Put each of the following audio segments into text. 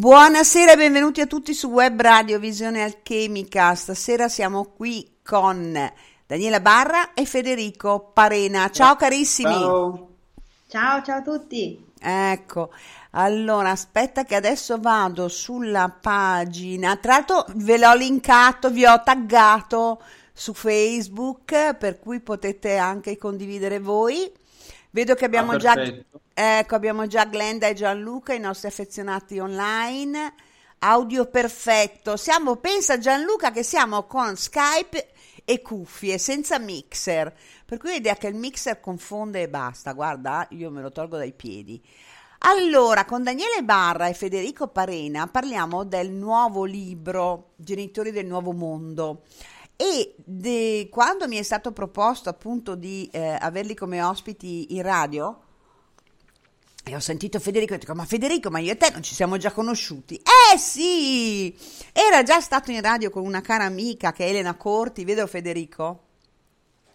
Buonasera e benvenuti a tutti su Web Radio Visione Alchemica. Stasera siamo qui con Daniela Barra e Federico Parena. Ciao carissimi. Ciao. Ciao, ciao a tutti. Ecco, allora aspetta che adesso vado sulla pagina. Tra l'altro ve l'ho linkato, vi ho taggato su Facebook, per cui potete anche condividere voi. Vedo che abbiamo ah, già ecco, abbiamo già Glenda e Gianluca, i nostri affezionati online. Audio perfetto. Siamo, pensa Gianluca che siamo con Skype e cuffie, senza mixer. Per cui l'idea che il mixer confonde e basta. Guarda, io me lo tolgo dai piedi. Allora, con Daniele Barra e Federico Parena parliamo del nuovo libro Genitori del Nuovo Mondo. E de, quando mi è stato proposto appunto di eh, averli come ospiti in radio, e ho sentito Federico e dico, ma Federico, ma io e te non ci siamo già conosciuti? Eh sì! Era già stato in radio con una cara amica che è Elena Corti, vedo Federico?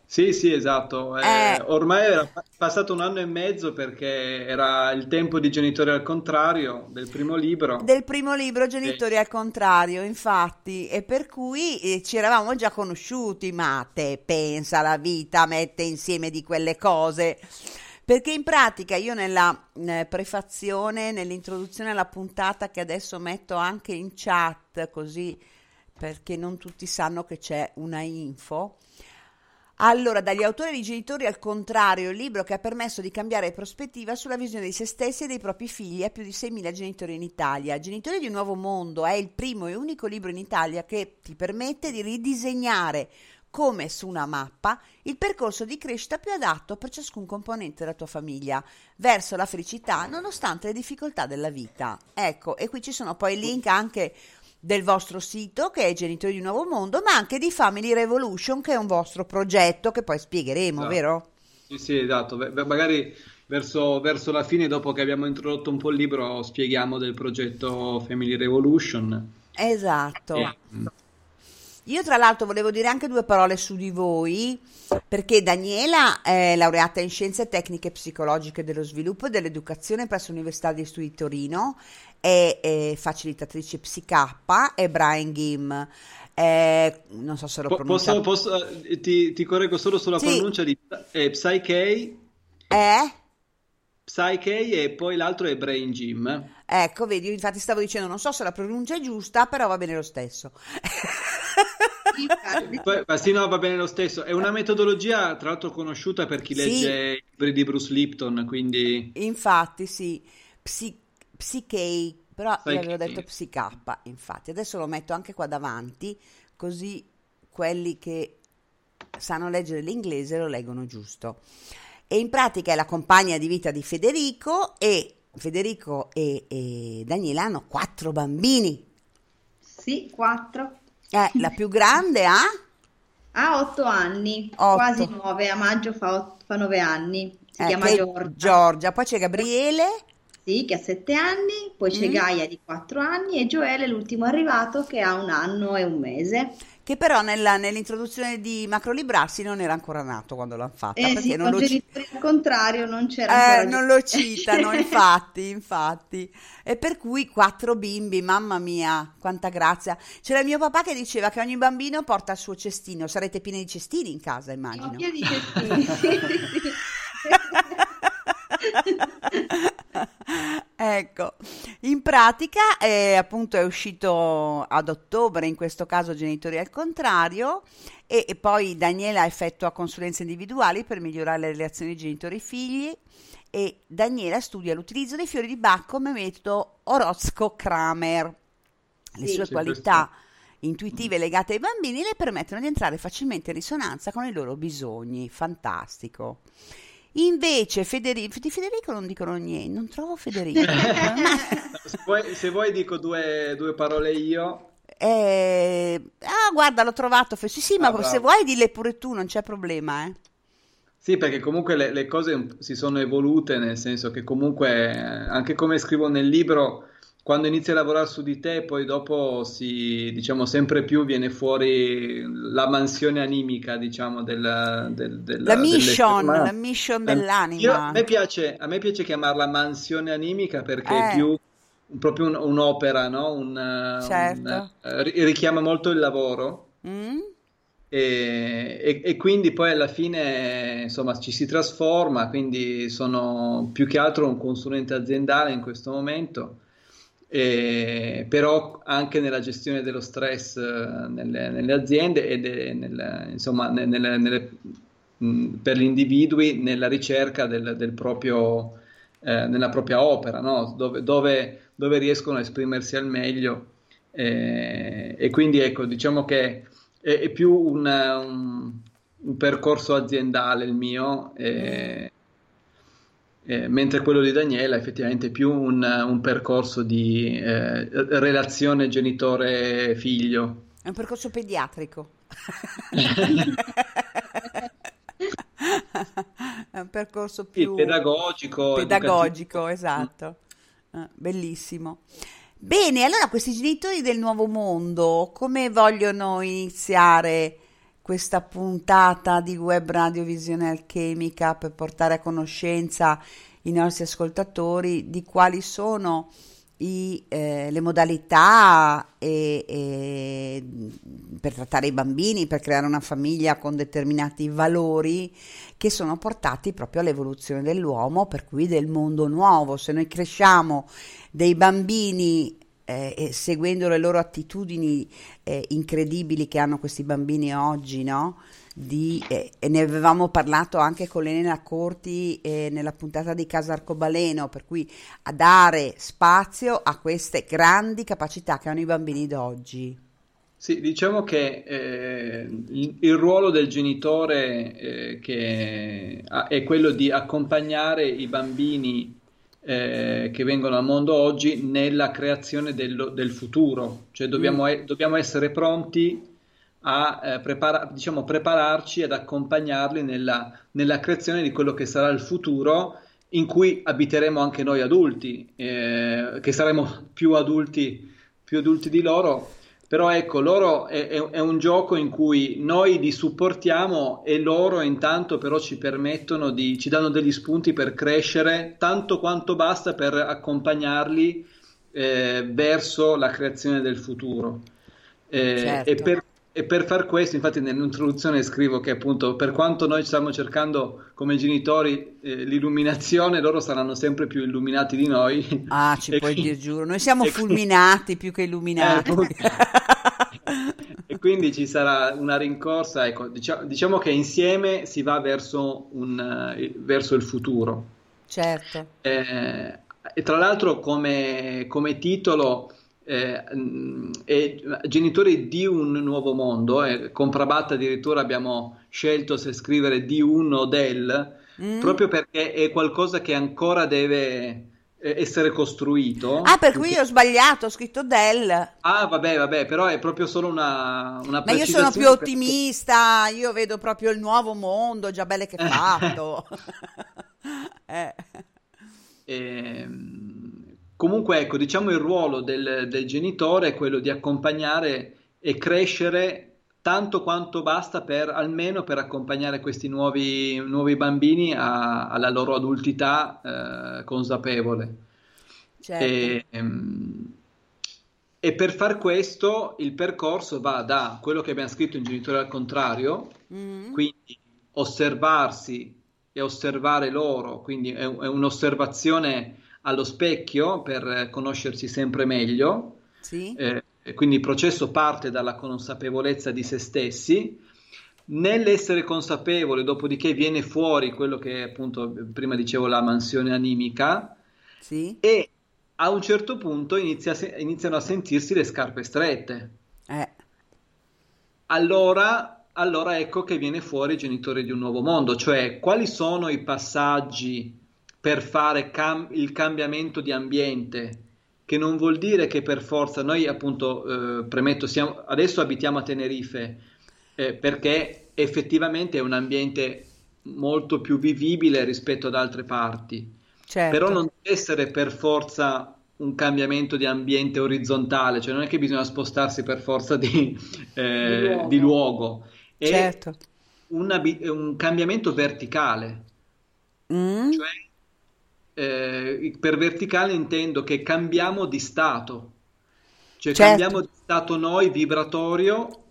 Sì, sì, esatto. Eh, eh, ormai era passato un anno e mezzo perché era il tempo di Genitori al contrario del primo libro. Del primo libro Genitori sì. al contrario, infatti, e per cui eh, ci eravamo già conosciuti, ma te pensa la vita mette insieme di quelle cose. Perché in pratica io nella eh, prefazione, nell'introduzione alla puntata che adesso metto anche in chat, così perché non tutti sanno che c'è una info, allora, dagli autori di Genitori al contrario, il libro che ha permesso di cambiare prospettiva sulla visione di se stessi e dei propri figli a più di 6.000 genitori in Italia. Genitori di un nuovo mondo è il primo e unico libro in Italia che ti permette di ridisegnare come su una mappa il percorso di crescita più adatto per ciascun componente della tua famiglia verso la felicità nonostante le difficoltà della vita. Ecco, e qui ci sono poi link anche del vostro sito che è Genitori di Nuovo Mondo, ma anche di Family Revolution che è un vostro progetto che poi spiegheremo, esatto. vero? Sì, sì, esatto. Beh, magari verso, verso, la fine, dopo che abbiamo introdotto un po' il libro, spieghiamo del progetto Family Revolution. Esatto. E... Io tra l'altro volevo dire anche due parole su di voi, perché Daniela è laureata in Scienze Tecniche Psicologiche dello Sviluppo e dell'Educazione presso l'Università di Studi di Torino è, è facilitatrice PSK e Brian Gim. Eh, non so se lo pronuncio. Posso, posso, eh, ti, ti, correggo solo sulla sì. pronuncia di eh, Psyche. Eh? Psyche e poi l'altro è Brain Gym. Ecco, vedi, infatti stavo dicendo, non so se la pronuncia è giusta, però va bene lo stesso. sì, no, va bene lo stesso. È una metodologia, tra l'altro, conosciuta per chi legge i libri di Bruce Lipton, quindi... Infatti, sì. Psi- Psyche, però io avevo detto PSK, infatti. Adesso lo metto anche qua davanti, così quelli che sanno leggere l'inglese lo leggono giusto. E in pratica è la compagna di vita di Federico e Federico e, e Daniela hanno quattro bambini. Sì, quattro. Eh, la più grande ha? Ha otto anni, otto. quasi nove, a maggio fa, otto, fa nove anni. Si eh, chiama Giorgia. Giorgia. Poi c'è Gabriele. Sì, che ha sette anni, poi c'è mm. Gaia di quattro anni e Joele, l'ultimo arrivato, che ha un anno e un mese. Che però nella, nell'introduzione di Macro Librassi non era ancora nato quando l'hanno fatta. Eh perché sì, non lo ci... al contrario non c'era eh, Non lo citano, infatti, infatti. E per cui quattro bimbi, mamma mia, quanta grazia. C'era mio papà che diceva che ogni bambino porta il suo cestino. Sarete pieni di cestini in casa, immagino. Pieni di cestini, sì, sì, sì. ecco, in pratica è, appunto è uscito ad ottobre, in questo caso genitori al contrario, e, e poi Daniela effettua consulenze individuali per migliorare le relazioni genitori-figli e Daniela studia l'utilizzo dei fiori di Bach come metodo Orozco-Kramer. Le sì, sue qualità questo. intuitive legate ai bambini le permettono di entrare facilmente in risonanza con i loro bisogni. Fantastico. Invece Federico, di Federico non dicono niente, non trovo Federico. se, vuoi, se, vuoi, dico due, due parole io. Eh, ah, guarda, l'ho trovato. Sì, sì, ma ah, se vuoi dille pure tu, non c'è problema, eh. Sì, perché comunque le, le, cose si sono evolute, nel senso che comunque, anche come scrivo nel libro, quando inizi a lavorare su di te, poi dopo si, diciamo, sempre più viene fuori la mansione animica, diciamo, del, del, del la mission, la mission dell'anima. Io, a, me piace, a me piace chiamarla mansione animica perché eh. è più proprio un, un'opera, no? Un, certo. un, richiama molto il lavoro. Mm. E, e, e, quindi poi alla fine insomma ci si trasforma, quindi sono più che altro un consulente aziendale in questo momento, e, però anche nella gestione dello stress eh, nelle, nelle aziende e nel, insomma nelle, nelle, per gli individui nella ricerca del, del proprio, eh, nella propria opera, no? dove, dove, dove, riescono a esprimersi al meglio. Eh, e quindi ecco, diciamo che è, è più un, un, un, percorso aziendale il mio, eh, eh, mentre quello di Daniela effettivamente è più un, un percorso di eh, relazione genitore-figlio. È un percorso pediatrico. è un percorso più sì, pedagogico. Pedagogico, educativo. esatto. Ah, bellissimo. Bene, allora questi genitori del nuovo mondo, come vogliono iniziare questa puntata di Web Radio Visione Alchemica per portare a conoscenza i nostri ascoltatori di quali sono i, eh, le modalità e, e, per trattare i bambini, per creare una famiglia con determinati valori che sono portati proprio all'evoluzione dell'uomo, per cui del mondo nuovo. Se noi cresciamo dei bambini eh, seguendo le loro attitudini eh, incredibili che hanno questi bambini oggi, no? Di, eh, e ne avevamo parlato anche con Elena Corti eh, nella puntata di Casa Arcobaleno, per cui a dare spazio a queste grandi capacità che hanno i bambini d'oggi. Sì, diciamo che eh, il, ruolo del genitore eh, è quello di accompagnare i bambini eh, che vengono al mondo oggi nella creazione del, del futuro, cioè dobbiamo, mm. e, dobbiamo, essere pronti a eh, prepara- diciamo, prepararci ad accompagnarli nella, nella, creazione di quello che sarà il futuro in cui abiteremo anche noi adulti, eh, che saremo più adulti, più adulti di loro però ecco, loro è, è, è, un gioco in cui noi li supportiamo e loro intanto però ci permettono di, ci danno degli spunti per crescere tanto quanto basta per accompagnarli eh, verso la creazione del futuro. Eh, certo. e, per, e, per, far questo, infatti nell'introduzione scrivo che appunto per quanto noi stiamo cercando come genitori eh, l'illuminazione, loro saranno sempre più illuminati di noi. Ah, ci puoi dire giuro, noi siamo fulminati più che illuminati. Eh, e quindi ci sarà una rincorsa, ecco, diciamo, diciamo che insieme si va verso, un, uh, verso il futuro. Certo. Eh, e tra l'altro come, come titolo eh, è Genitori di un nuovo mondo, eh, con Prabhat addirittura abbiamo scelto se scrivere di un o del, mm. proprio perché è qualcosa che ancora deve essere costruito. Ah, per cui io ho sbagliato, ho scritto del. Ah, vabbè, vabbè, però è proprio solo una, una Ma io sono più ottimista, perché... io vedo proprio il nuovo mondo, già belle che fatto. eh. E, ehm, comunque, ecco, diciamo il ruolo del, del genitore è quello di accompagnare e crescere tanto quanto basta per almeno per accompagnare questi nuovi, nuovi bambini a, alla loro adultità eh, consapevole. Certo. E, ehm, e, per far questo il percorso va da quello che abbiamo scritto in Genitore al contrario, mm-hmm. quindi osservarsi e osservare loro, quindi è, è un'osservazione allo specchio per conoscersi sempre meglio. Sì. Eh, quindi il processo parte dalla consapevolezza di se stessi, nell'essere consapevole, dopodiché viene fuori quello che appunto prima dicevo la mansione animica sì. e a un certo punto inizia, iniziano a sentirsi le scarpe strette. Eh. Allora, allora ecco che viene fuori il genitore di un nuovo mondo, cioè quali sono i passaggi per fare cam- il cambiamento di ambiente che non vuol dire che per forza noi appunto eh, premetto siamo, adesso abitiamo a Tenerife eh, perché effettivamente è un ambiente molto più vivibile rispetto ad altre parti certo. però non deve essere per forza un cambiamento di ambiente orizzontale cioè non è che bisogna spostarsi per forza di, eh, di luogo, di luogo. è certo. una, un cambiamento verticale mm. cioè eh, per verticale intendo che cambiamo di stato, cioè Certo. cambiamo di stato noi vibratorio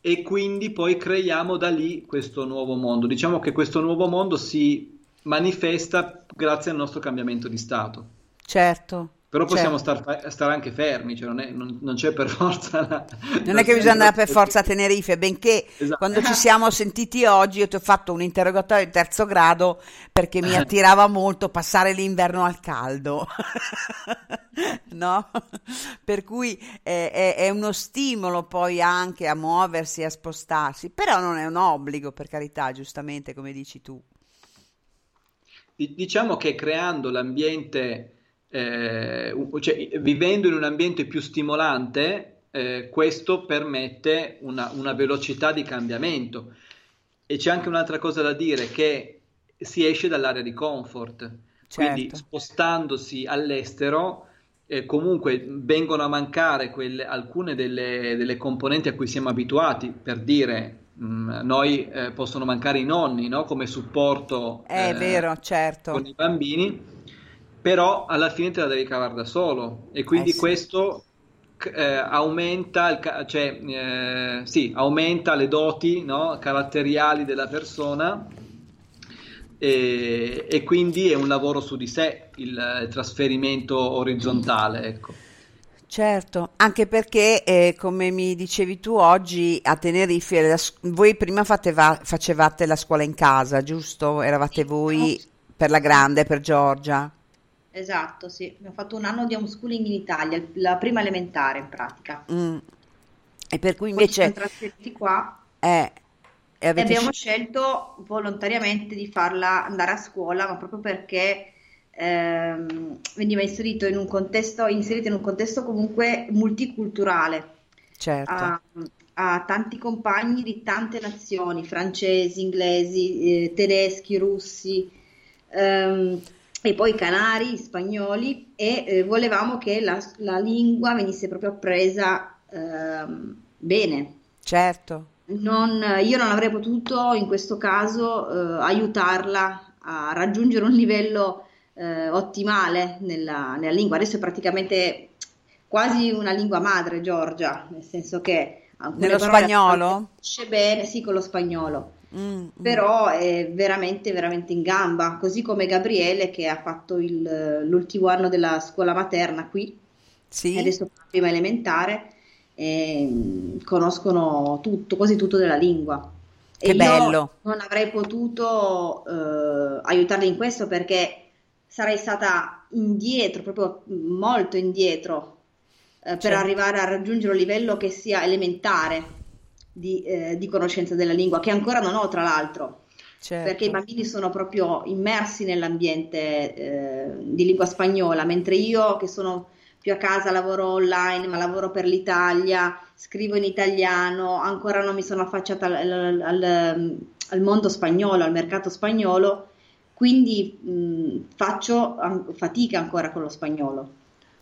e quindi poi creiamo da lì questo nuovo mondo. Diciamo che questo nuovo mondo si manifesta grazie al nostro cambiamento di stato. Certo. Però possiamo certo. star- stare anche fermi, cioè non, è- non- non c'è per forza la- Non è che bisogna andare per forza a Tenerife, benché Esatto. quando ci siamo sentiti oggi io ti ho fatto un interrogatorio di terzo grado perché mi attirava molto passare l'inverno al caldo, no? Per cui è, è- è uno stimolo poi anche a muoversi, a spostarsi, però non è un obbligo, per carità, giustamente come dici tu. Di- Diciamo che creando l'ambiente, eh, cioè vivendo in un ambiente più stimolante, eh, questo permette una, una velocità di cambiamento. E c'è anche un'altra cosa da dire, che si esce dall'area di comfort. Quindi Certo. spostandosi all'estero, eh, comunque vengono a mancare quelle- alcune delle, delle componenti a cui siamo abituati, per dire, mh, noi eh, possono mancare i nonni, no? Come supporto È eh, vero, certo. con i bambini, però alla fine te la devi cavare da solo e quindi Eh sì. questo eh, aumenta, il ca- cioè, eh, sì, aumenta le doti, no? caratteriali della persona e, e quindi è un lavoro su di sé il, eh, trasferimento orizzontale, ecco. Certo, anche perché, eh, come mi dicevi tu oggi a Tenerife, la voi prima fateva- facevate la scuola in casa, giusto? Eravate voi per la grande, per Giorgia. Esatto, sì. Abbiamo fatto un anno di homeschooling in Italia, la prima elementare in pratica. Mm. E per cui Poi ci siamo invece, trasferiti qua eh, e e abbiamo sc- scelto volontariamente di farla andare a scuola, ma proprio perché ehm, veniva inserito in un contesto, inserito in un contesto comunque multiculturale. certo, ha, ha tanti compagni di tante nazioni, francesi, inglesi, eh, tedeschi, russi, ehm, e poi canari, spagnoli, e eh, volevamo che la, la lingua venisse proprio appresa ehm, bene. certo, Non- io non avrei potuto in questo caso eh, aiutarla a raggiungere un livello eh, ottimale nella, nella lingua. Adesso è praticamente quasi una lingua madre, Giorgia, nel senso che Nello spagnolo? capisce bene, sì, con lo spagnolo, Mm, mm. però è veramente, veramente in gamba, così come Gabriele che ha fatto il- l'ultimo anno della scuola materna qui Sì, e adesso prima elementare, e, conoscono tutto, quasi tutto della lingua. E Che io bello. non avrei potuto eh, aiutarli in questo perché sarei stata indietro, proprio molto indietro, eh, per Certo. arrivare a raggiungere un livello che sia elementare di, eh, di conoscenza della lingua, che ancora non ho, tra l'altro certo. perché i bambini sono proprio immersi nell'ambiente eh, di lingua spagnola, mentre io che sono più a casa lavoro online, ma lavoro per l'Italia, scrivo in italiano, ancora non mi sono affacciata al, al- al- mondo spagnolo, al mercato spagnolo, quindi mh, faccio fatica ancora con lo spagnolo.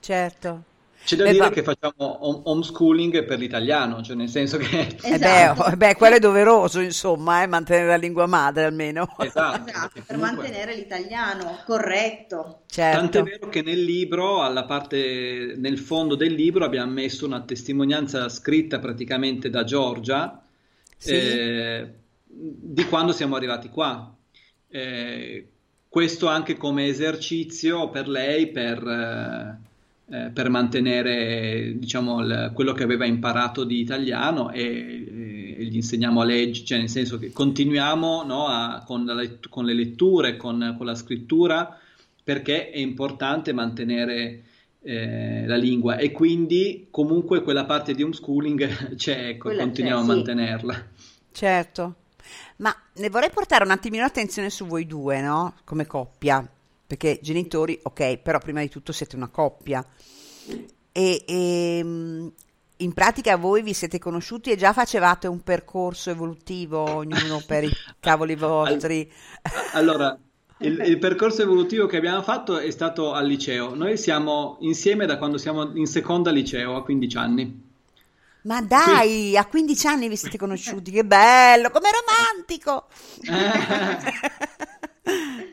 Certo. C'è da Beh, dire ma- che facciamo home- homeschooling per l'italiano, cioè nel senso che... Eh Esatto. beh, beh, quello è doveroso, insomma, eh, mantenere la lingua madre almeno. Esatto, Esatto, per comunque- mantenere l'italiano corretto. Certo. Tant'è vero che nel libro, alla parte, nel fondo del libro, abbiamo messo una testimonianza scritta praticamente da Giorgia Sì. eh, di quando siamo arrivati qua. Eh, questo anche come esercizio per lei per, eh, eh, per mantenere diciamo, il- quello che aveva imparato di italiano e, e gli insegniamo a leggere, cioè nel senso che continuiamo no, a- con, la con le letture, con, con la scrittura, perché è importante mantenere eh, la lingua e quindi comunque quella parte di homeschooling c'è, ecco, Quella c'è, continuiamo a sì. mantenerla. Certo, ma ne vorrei portare un attimino attenzione su voi due, no? Come coppia, perché genitori, ok, però prima di tutto siete una coppia. E, e, mm, in pratica voi vi siete conosciuti e già facevate un percorso evolutivo, ognuno per i cavoli vostri. Allora, il, il percorso evolutivo che abbiamo fatto è stato al liceo. Noi siamo insieme da quando siamo in seconda liceo, a 15 anni. Ma dai, a 15 anni vi siete conosciuti, che bello, come romantico!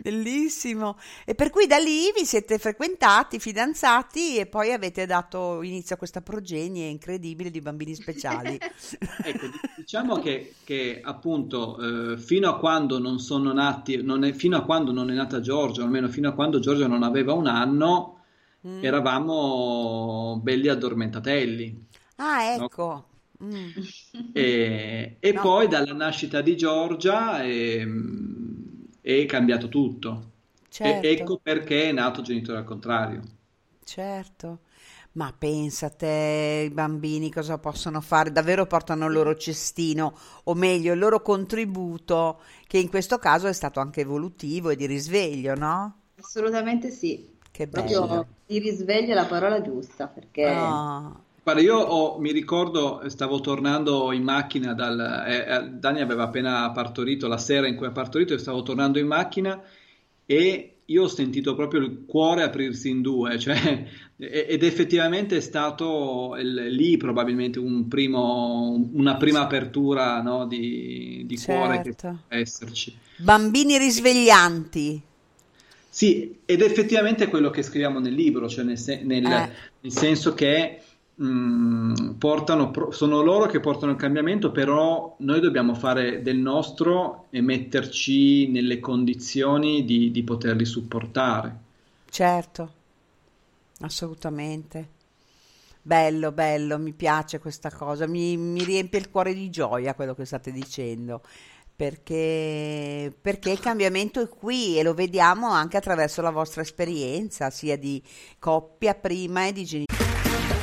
Bellissimo. E per cui da lì vi siete frequentati, fidanzati e poi avete dato inizio a questa progenie incredibile di bambini speciali. ecco, diciamo che, che appunto eh, fino a quando non sono nati, non è, fino a quando non è nata Giorgia, o almeno fino a quando Giorgia non aveva un anno, mm. eravamo belli addormentatelli. Ah, ecco. No? Mm. E, e no. poi dalla nascita di Giorgia è, ehm, è cambiato tutto. Certo. E, ecco perché è nato genitore al contrario. Certo. Ma pensate, i bambini cosa possono fare? Davvero portano il loro cestino, o meglio, il loro contributo, che in questo caso è stato anche evolutivo e di risveglio, no? Assolutamente sì. Che bello. Proprio di risveglio è la parola giusta, perché... Oh. Guarda, io ho, mi ricordo, stavo tornando in macchina dal... Eh, eh, Dani aveva appena partorito, la sera in cui ha partorito, e stavo tornando in macchina e io ho sentito proprio il cuore aprirsi in due, cioè, ed effettivamente è stato lì probabilmente un primo, una prima apertura no, di, di certo. cuore che certo. può esserci. Bambini risveglianti. Sì, ed effettivamente è quello che scriviamo nel libro, cioè nel, nel, eh. nel senso che Mm, portano, sono loro che portano il cambiamento, però noi dobbiamo fare del nostro e metterci nelle condizioni di, di poterli supportare. Certo, assolutamente. Bello, bello, mi piace questa cosa, mi, mi riempie il cuore di gioia quello che state dicendo. Perché, perché, il cambiamento è qui e lo vediamo anche attraverso la vostra esperienza, sia di coppia prima e di genitori.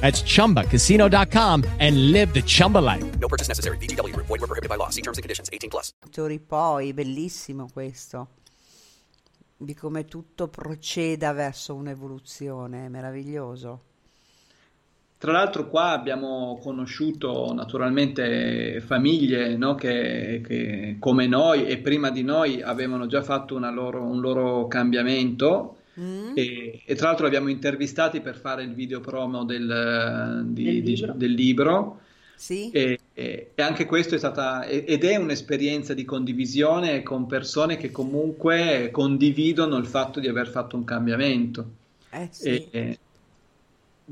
That's ChumbaCasino.com and live the Chumba life. No purchase necessary. BGW. Void were prohibited by law. See terms and conditions. 18 plus. Poi, bellissimo questo. Di come tutto proceda verso un'evoluzione, meraviglioso. Tra l'altro qua abbiamo conosciuto naturalmente famiglie no, che, che, come noi e prima di noi avevano già fatto loro, un loro cambiamento mm. e, e, tra l'altro li abbiamo intervistati per fare il video promo del, di, del libro, di, del libro. Sì. E, e, anche questo è stata ed è un'esperienza di condivisione con persone che comunque condividono il fatto di aver fatto un cambiamento. Eh sì. e,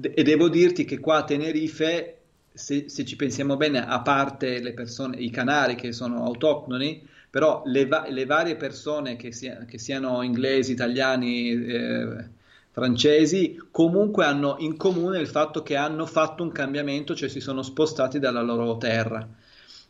e devo dirti che qua a Tenerife, se, se, ci pensiamo bene, a parte le persone, i canari che sono autoctoni, però le, va- le varie persone che, sia- che, siano inglesi, italiani, eh, francesi, comunque hanno in comune il fatto che hanno fatto un cambiamento, cioè si sono spostati dalla loro terra.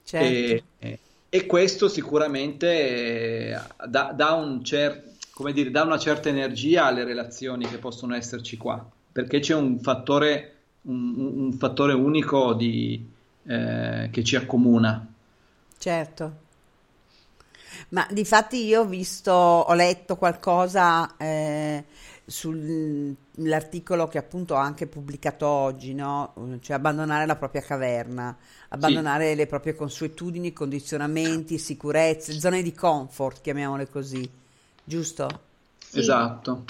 Certo. E, e, questo sicuramente eh, dà, dà, un cer- dire, dà una certa energia alle relazioni che possono esserci qua perché c'è un fattore, un, un fattore unico di, eh, che ci accomuna. Certo. Ma di fatti io ho visto, ho letto qualcosa eh, sull'articolo che appunto ho anche pubblicato oggi, no? Cioè abbandonare la propria caverna, abbandonare sì. le proprie consuetudini, condizionamenti, sicurezze, zone di comfort, chiamiamole così, giusto? Sì. Esatto.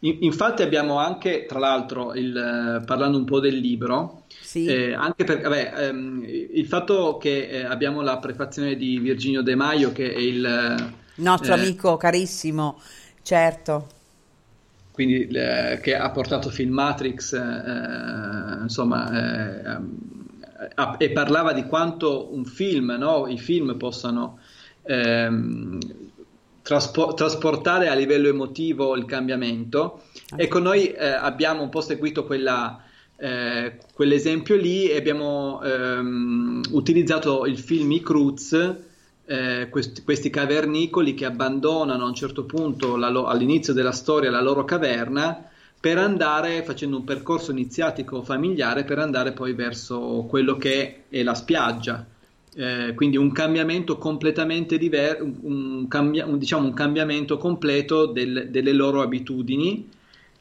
Infatti abbiamo anche, tra l'altro, il, eh, parlando un po' del libro, sì. eh, anche per, vabbè, ehm, il fatto che eh, abbiamo la prefazione di Virginio De Maio, che è il nostro eh, amico carissimo, certo. Quindi che ha portato Film Matrix, eh, insomma, ehm, e parlava di quanto un film, no? i film possano ehm, traspo- trasportare a livello emotivo il cambiamento. Okay. Ecco, noi eh, abbiamo un po' seguito quella, eh, quell'esempio lì abbiamo ehm, utilizzato il film I Cruz, eh, questi, questi, cavernicoli che abbandonano a un certo punto lo- all'inizio della storia la loro caverna per andare facendo un percorso iniziatico familiare per andare poi verso quello che è la spiaggia. Eh, quindi un cambiamento completamente diverso, cambia- diciamo un cambiamento completo del, delle loro abitudini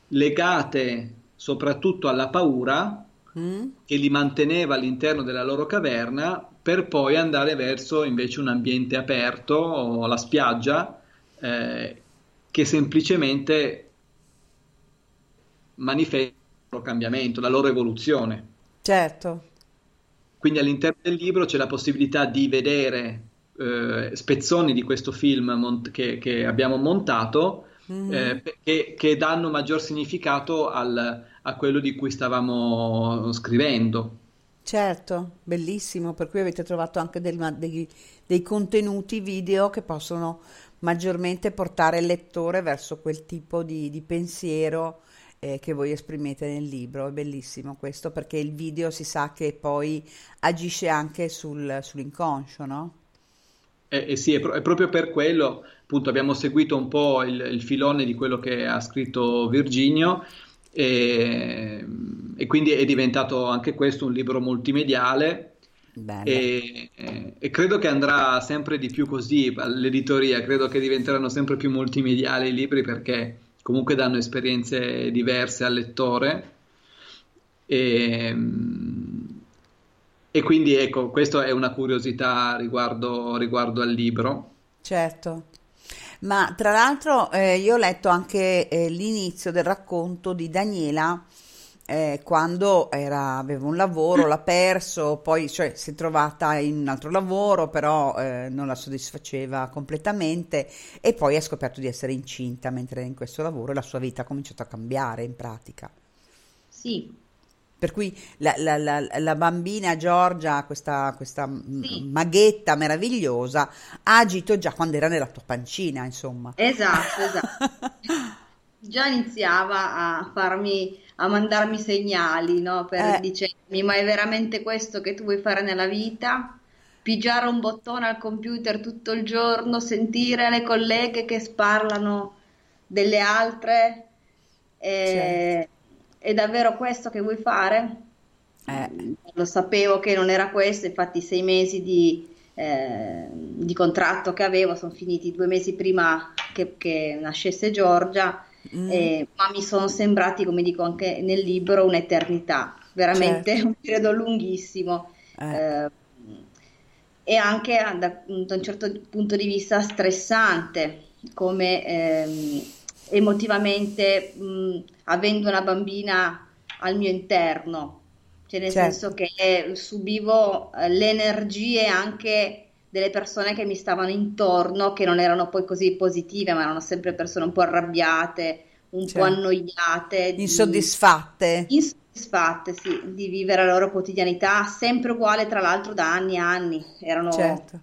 legate soprattutto alla paura mm. che li manteneva all'interno della loro caverna per poi andare verso invece un ambiente aperto o la spiaggia eh, che semplicemente manifesta il loro cambiamento, la loro evoluzione. Certo. Quindi all'interno del libro c'è la possibilità di vedere eh, spezzoni di questo film mont- che, che, abbiamo montato mm-hmm. eh, che, che, danno maggior significato al, a quello di cui stavamo scrivendo. Certo, bellissimo, per cui avete trovato anche del, dei, dei contenuti video che possono maggiormente portare il lettore verso quel tipo di, di pensiero eh, che voi esprimete nel libro. È bellissimo questo perché il video si sa che poi agisce anche sul, sull'inconscio, no? Eh, eh sì, è, pro- è, proprio per quello, appunto, abbiamo seguito un po' il, il filone di quello che ha scritto Virginio e, e, quindi è diventato anche questo un libro multimediale. E, e, credo che andrà sempre di più così all'editoria, credo che diventeranno sempre più multimediali i libri perché comunque danno esperienze diverse al lettore. E, e quindi ecco, questa è una curiosità riguardo, riguardo al libro. Certo. Ma tra l'altro eh, io ho letto anche eh, l'inizio del racconto di Daniela eh, quando era, aveva un lavoro, l'ha perso, poi cioè, si è trovata in un altro lavoro, però eh, non la soddisfaceva completamente e poi ha scoperto di essere incinta mentre in questo lavoro e la sua vita ha cominciato a cambiare in pratica. Sì. Per cui la, la, la, la bambina Giorgia, questa, questa sì. maghetta meravigliosa, ha agito già quando era nella tua pancina, insomma. Esatto, esatto. già iniziava a farmi a mandarmi segnali, no? Per eh. dicermi, ma è veramente questo che tu vuoi fare nella vita? Pigiare un bottone al computer tutto il giorno, sentire le colleghe che sparlano delle altre? È, certo. È davvero questo che vuoi fare? Eh. Lo sapevo che non era questo, infatti sei mesi di, eh, di contratto che avevo sono finiti due mesi prima che, che nascesse Giorgia Mm. Eh, ma mi sono sembrati, come dico anche nel libro, un'eternità, veramente certo. un periodo lunghissimo. Eh. Eh, e anche da, da, un certo punto di vista stressante, come ehm, emotivamente mh, avendo una bambina al mio interno, cioè nel certo. senso che subivo eh, le energie anche delle persone che mi stavano intorno, che non erano poi così positive, ma erano sempre persone un po' arrabbiate, un cioè, po' annoiate, insoddisfatte. Di, insoddisfatte, sì, di vivere la loro quotidianità, sempre uguale tra l'altro da anni e anni. Erano certo.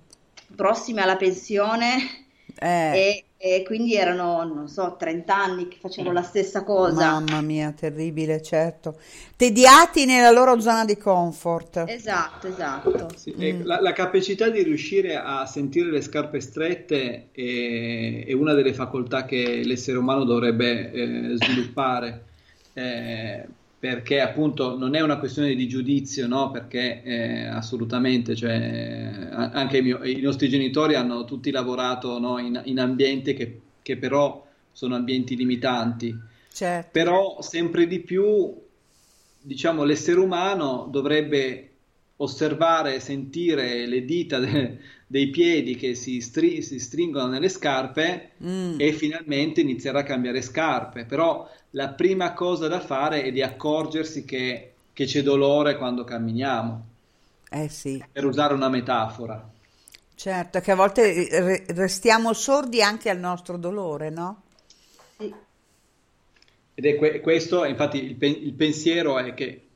prossime alla pensione eh. e e quindi erano, non so, 30 anni che facevano la stessa cosa. Mamma mia, terribile, certo. Tediati nella loro zona di comfort. Esatto, esatto. Sì, mm. la, la, capacità di riuscire a sentire le scarpe strette è, è una delle facoltà che l'essere umano dovrebbe eh, sviluppare. Eh, perché appunto non è una questione di giudizio, no? perché eh, assolutamente, cioè, anche i, mio, i, nostri genitori hanno tutti lavorato no? in, in, ambienti che, che, però sono ambienti limitanti, certo. però sempre di più diciamo, l'essere umano dovrebbe osservare, sentire le dita de, dei piedi che si, stri- si, stringono nelle scarpe mm. e finalmente iniziare a cambiare scarpe, però la prima cosa da fare è di accorgersi che, che c'è dolore quando camminiamo. Eh sì. Per usare una metafora. Certo, che a volte restiamo sordi anche al nostro dolore, no? Sì. Ed è que- questo, infatti, il, pe- il, pensiero è che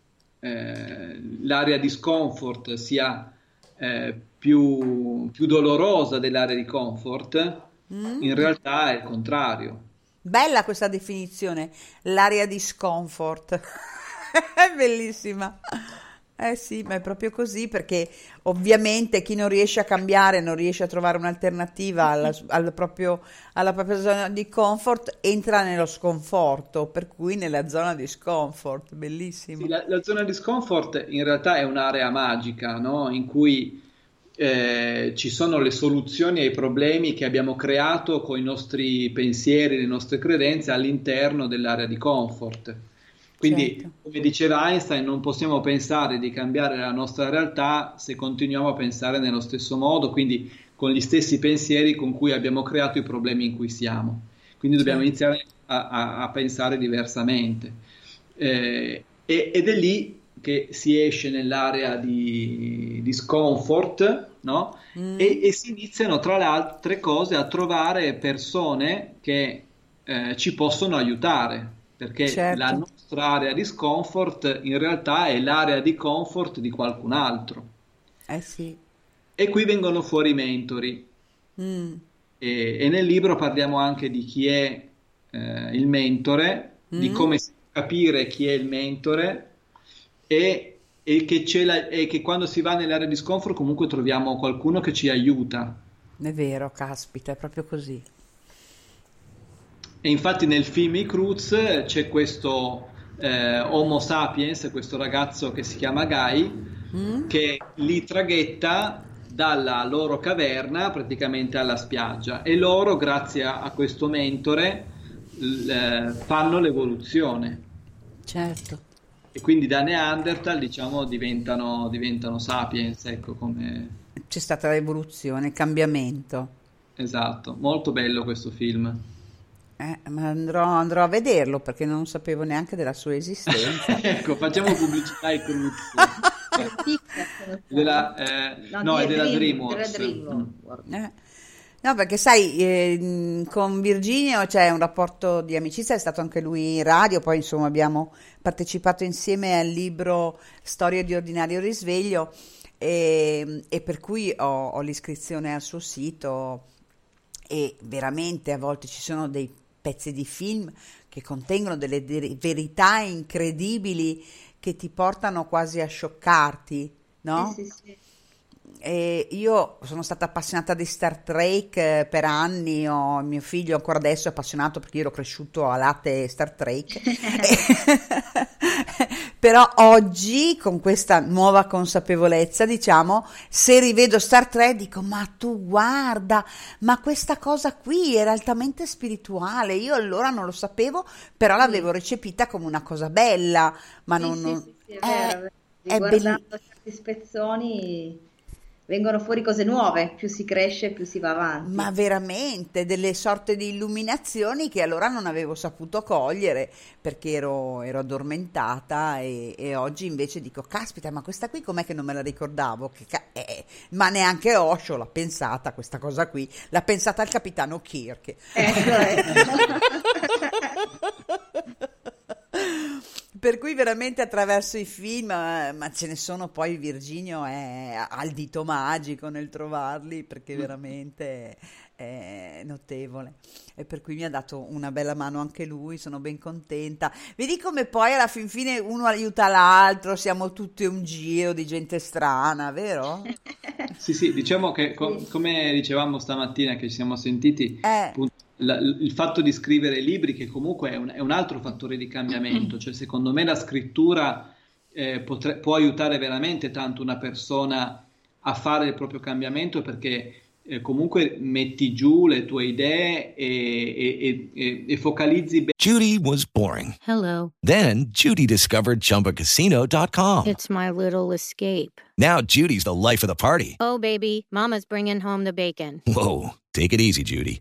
eh, l'area di scomfort sia eh, più, più, dolorosa dell'area di comfort, mm. in realtà è il contrario Bella questa definizione, l'area di scomfort. è bellissima. Eh sì, ma è proprio così perché ovviamente chi non riesce a cambiare, non riesce a trovare un'alternativa alla, al proprio- alla propria zona di comfort, entra nello sconforto, per cui nella zona di scomfort, bellissimo. Sì, la, la zona di scomfort in realtà è un'area magica, no? In cui eh, ci sono le soluzioni ai problemi che abbiamo creato con i nostri pensieri, le nostre credenze all'interno dell'area di comfort. Quindi, Certo. come diceva Einstein, non possiamo pensare di cambiare la nostra realtà se continuiamo a pensare nello stesso modo, quindi con gli stessi pensieri con cui abbiamo creato i problemi in cui siamo. Quindi dobbiamo Certo. iniziare a, a- a pensare diversamente. Eh, ed è lì che si esce nell'area di, di scomfort, no? Mm. E, e si iniziano, tra le altre cose, a trovare persone che eh, ci possono aiutare, perché Certo. la nostra area di scomfort in realtà è l'area di comfort di qualcun altro. Eh sì. E qui vengono fuori i mentori. Mm. E, e nel libro parliamo anche di chi è eh, il mentore, di Mm. come capire chi è il mentore e, e che la- e che quando si va nell'area di scomfort comunque troviamo qualcuno che ci aiuta. È vero, caspita, è proprio così. E infatti nel film I Cruz c'è questo eh, Homo sapiens, questo ragazzo che si chiama Guy, Mm? che li traghetta dalla loro caverna praticamente alla spiaggia e loro, grazie a, a questo mentore, l- eh, fanno l'evoluzione Certo. E quindi da Neanderthal, diciamo, diventano, diventano sapiens, ecco come... C'è stata l'evoluzione, il cambiamento. Esatto, molto bello questo film. Eh, ma andrò, andrò a vederlo perché non sapevo neanche della sua esistenza. Ecco, facciamo pubblicità ai. Per Pixar, Della, eh, No, no, è della Dream- DreamWorks. della Dreamworks. Mm. Eh. No, perché sai, eh, con Virginio c'è un rapporto di amicizia, è stato anche lui in radio, poi insomma abbiamo partecipato insieme al libro Storie di ordinario risveglio e, e per cui ho, ho l'iscrizione al suo sito e veramente a volte ci sono dei pezzi di film che contengono delle de- verità incredibili che ti portano quasi a scioccarti, no? Sì, sì, sì. E io sono stata appassionata di Star Trek eh, per anni, ho- mio figlio ancora adesso è appassionato perché io ero cresciuto a latte Star Trek. Però oggi, con questa nuova consapevolezza, diciamo, se rivedo Star Trek dico, ma tu guarda, ma questa cosa qui era altamente spirituale, io allora non lo sapevo, però l'avevo recepita come una cosa bella, ma Sì, non... sì, sì, è eh, vero, è vero. è Guardando belli- certi spezzoni vengono fuori cose nuove, più si cresce, più si va avanti. Ma veramente delle sorte di illuminazioni che allora non avevo saputo cogliere perché ero, ero addormentata e, e oggi invece dico, caspita, ma questa qui com'è che non me la ricordavo? Ca- eh, ma neanche Osho l'ha pensata questa cosa qui, l'ha pensata il capitano Kirk. Ecco, ecco. Per cui veramente attraverso i film, eh, ma ce ne sono poi Virginio è ha il dito magico nel trovarli perché veramente è notevole e per cui mi ha dato una bella mano anche lui, sono ben contenta. Vedi come poi alla fin fine uno aiuta l'altro, siamo tutti un giro di gente strana, vero? Sì, sì, diciamo che co- come dicevamo stamattina che ci siamo sentiti, Eh. appunto, la- il fatto di scrivere libri che comunque è un, è un altro fattore di cambiamento, cioè secondo me la scrittura eh, potre- può aiutare veramente tanto una persona a fare il proprio cambiamento perché eh, comunque metti giù le tue idee e, e- e- e- focalizzi bene. Judy was boring. Hello. Then Judy discovered ChumbaCasino.com. It's my little escape. Now Judy's the life of the party. Oh, baby, Mama's bringing home the bacon. Whoa, take it easy, Judy.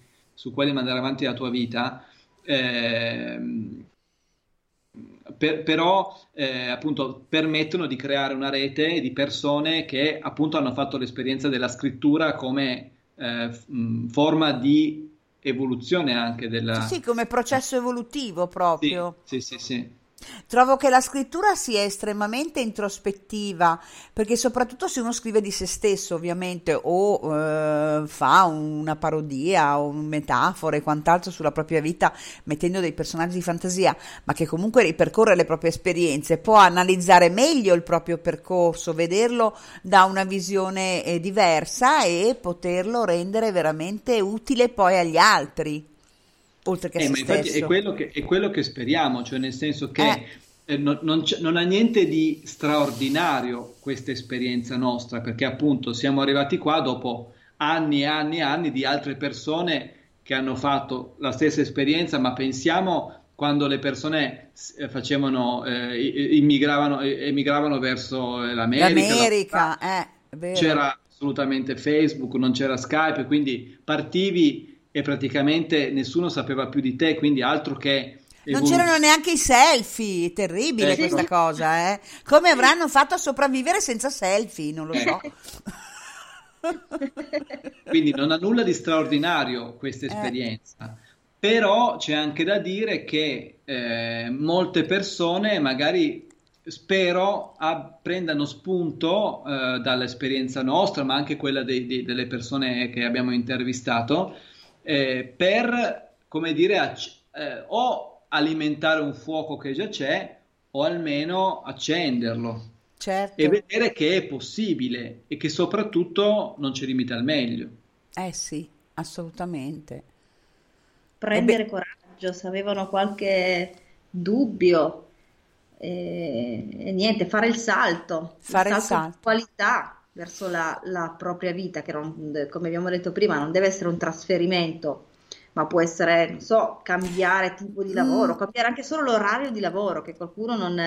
su quali mandare avanti la tua vita. ehm, per- però eh, appunto permettono di creare una rete di persone che appunto hanno fatto l'esperienza della scrittura come eh, f- mh, forma di evoluzione anche della... Sì, sì, come processo evolutivo proprio. Sì, sì, sì, sì. Trovo che la scrittura sia estremamente introspettiva, perché soprattutto se uno scrive di se stesso, ovviamente, o eh, fa una parodia o metafore e quant'altro sulla propria vita, mettendo dei personaggi di fantasia, ma che comunque ripercorre le proprie esperienze, può analizzare meglio il proprio percorso, vederlo da una visione eh, diversa e poterlo rendere veramente utile poi agli altri oltre che Eh, ma infatti stesso. è quello che, è quello che speriamo, cioè nel senso che Eh. eh, non, non non ha niente di straordinario questa esperienza nostra, perché appunto siamo arrivati qua dopo anni e anni e anni di altre persone che hanno fatto la stessa esperienza, ma pensiamo quando le persone eh, facevano, eh, immigravano, eh, emigravano verso eh, l'America, L'America, eh, è vero. c'era assolutamente Facebook, non c'era Skype, quindi partivi e praticamente nessuno sapeva più di te, quindi altro che Non evolu- c'erano neanche i selfie, terribile Eh, questa sì. cosa, eh. Come avranno fatto a sopravvivere senza selfie? Non lo so. Quindi non ha nulla di straordinario questa Eh. esperienza, però c'è anche da dire che eh, molte persone magari spero ah, prendano spunto eh, dall'esperienza nostra, ma anche quella dei- dei- delle persone che abbiamo intervistato, eh, per, come dire, acc- eh, o alimentare un fuoco che già c'è, o almeno accenderlo Certo. e vedere che è possibile e che soprattutto non ci limita al meglio. Eh sì, assolutamente. prendere Eh beh. coraggio, se avevano qualche dubbio e, e niente, fare il salto, Fare il salto salto. di qualità verso la, la propria vita, che non- come abbiamo detto prima, non deve essere un trasferimento, ma può essere, non so, cambiare tipo di lavoro, Mm. cambiare anche solo l'orario di lavoro, che qualcuno non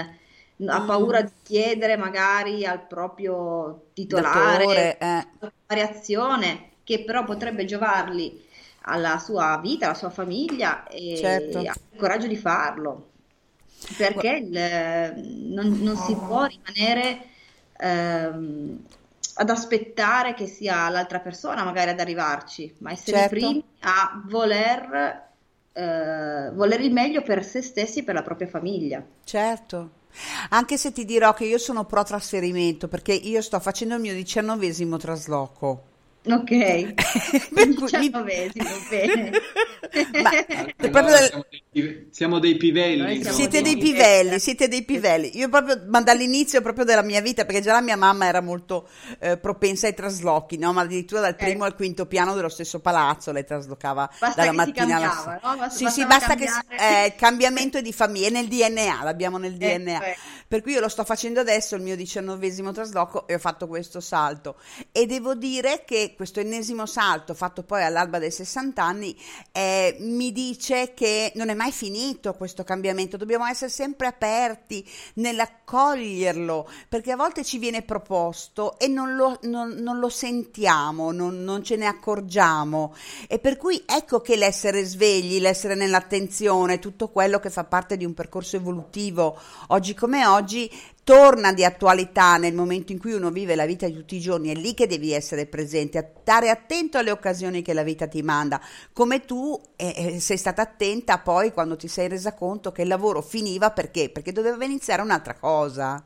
ha Mm. paura di chiedere magari al proprio titolare Datore, eh. variazione che però potrebbe giovargli alla sua vita, alla sua famiglia e Certo. ha il coraggio di farlo. Perché il- non, non si può rimanere ehm, ad aspettare che sia l'altra persona magari ad arrivarci, ma essere Certo. i primi a voler, eh, voler il meglio per se stessi e per la propria famiglia. Certo. Anche se ti dirò che io sono pro trasferimento perché io sto facendo il mio diciannovesimo trasloco. Ok, diciannovesimo, bene. Ma Allora, proprio del- siamo, dei, pive- siamo dei pivelli. Siamo Siete dei dei pivelli, siete dei pivelli. Io proprio, ma dall'inizio proprio della mia vita, perché già la mia mamma era molto eh, propensa ai traslochi, no? Ma addirittura dal primo al quinto piano dello stesso palazzo lei traslocava Basta dalla che mattina alla sera. no? Basta- Sì, sì, basta che cambiare. eh, il cambiamento è di famiglia, è nel DNA, l'abbiamo nel Eh, DNA. eh. Per cui io lo sto facendo adesso, il mio diciannovesimo trasloco, e ho fatto questo salto. E devo dire che questo ennesimo salto, fatto poi all'alba dei 60 anni, eh, mi dice che non è mai finito questo cambiamento. Dobbiamo essere sempre aperti nell'accoglierlo, perché a volte ci viene proposto e non lo, non- non lo sentiamo, non, non ce ne accorgiamo. E per cui ecco che l'essere svegli, l'essere nell'attenzione, tutto quello che fa parte di un percorso evolutivo, oggi come oggi, torna di attualità nel momento in cui uno vive la vita di tutti i giorni, è lì che devi essere presente, a- stare attento alle occasioni che la vita ti manda, come tu eh, eh, sei stata attenta poi quando ti sei resa conto che il lavoro finiva perché? Perché doveva iniziare un'altra cosa.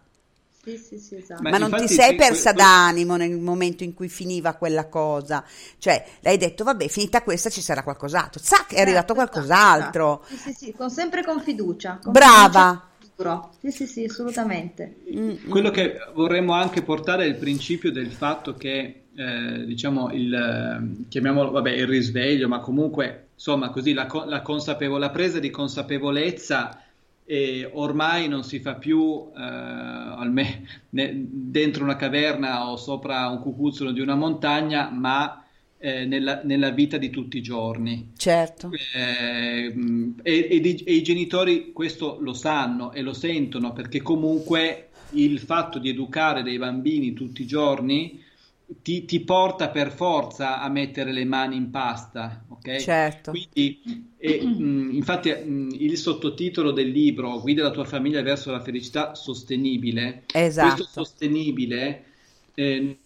Sì, sì, sì, esatto. Ma non ti sei persa que- d'animo nel momento in cui finiva quella cosa, cioè l'hai detto vabbè finita questa ci sarà qualcos'altro, zac è arrivato Certo, qualcos'altro, Sì, sì, sì, con- sempre con fiducia. con Brava. fiducia futuro. Sì, sì, sì, assolutamente. Mm, Quello che vorremmo anche portare è il principio del fatto che eh, diciamo, il, eh, chiamiamolo, vabbè, il risveglio, ma comunque, insomma, così la, la, consapevole, la presa di consapevolezza e ormai non si fa più eh, almeno dentro una caverna o sopra un cucuzzolo di una montagna, ma eh, nella, nella, vita di tutti i giorni. Certo. Eh, e, e, e, i genitori questo lo sanno e lo sentono perché comunque il fatto di educare dei bambini tutti i giorni ti, ti, porta per forza a mettere le mani in pasta, ok? Certo. Quindi, e, mh, infatti, mh, il sottotitolo del libro Guida la tua famiglia verso la felicità sostenibile. Esatto. Questo sostenibile eh,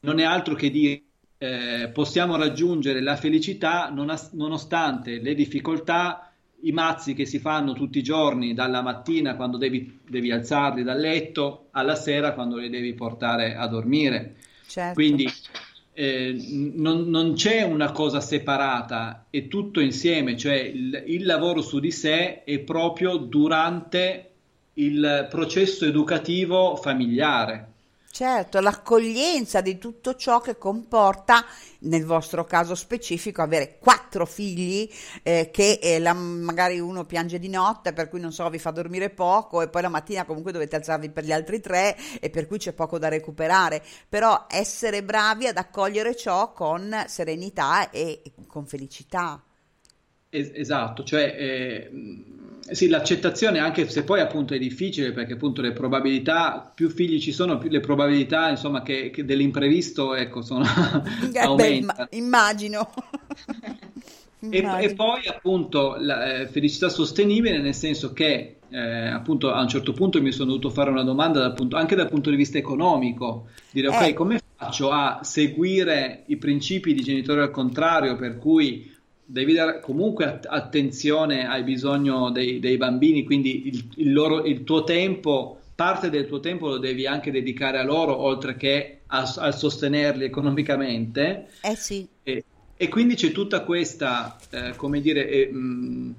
non è altro che dire eh, possiamo raggiungere la felicità non as- nonostante le difficoltà, i mazzi che si fanno tutti i giorni, dalla mattina quando devi, devi alzarli dal letto, alla sera quando li devi portare a dormire. Certo. Quindi eh, non, non, c'è una cosa separata, è tutto insieme, cioè il, il lavoro su di sé è proprio durante il processo educativo familiare. Certo, l'accoglienza di tutto ciò che comporta, nel vostro caso specifico, avere quattro figli eh, che eh, la, magari uno piange di notte, per cui non so, vi fa dormire poco e poi la mattina comunque dovete alzarvi per gli altri tre e per cui c'è poco da recuperare. Però essere bravi ad accogliere ciò con serenità e con felicità. Es- esatto, cioè... Eh sì, l'accettazione, anche se poi appunto è difficile, perché appunto le probabilità, più figli ci sono, più le probabilità, insomma, che, che dell'imprevisto, ecco, sono eh. Beh, immagino. E, e, poi appunto la eh, felicità sostenibile, nel senso che eh, appunto a un certo punto mi sono dovuto fare una domanda dal punto, anche dal punto di vista economico, dire ok, eh. come faccio a seguire i principi di genitore al contrario, per cui devi dare comunque attenzione ai bisogni dei, dei bambini, quindi il, il, loro, il, tuo tempo, parte del tuo tempo lo devi anche dedicare a loro, oltre che a, sostenerli economicamente. Eh sì. E, e quindi c'è tutta questa, eh, come dire, eh, mh,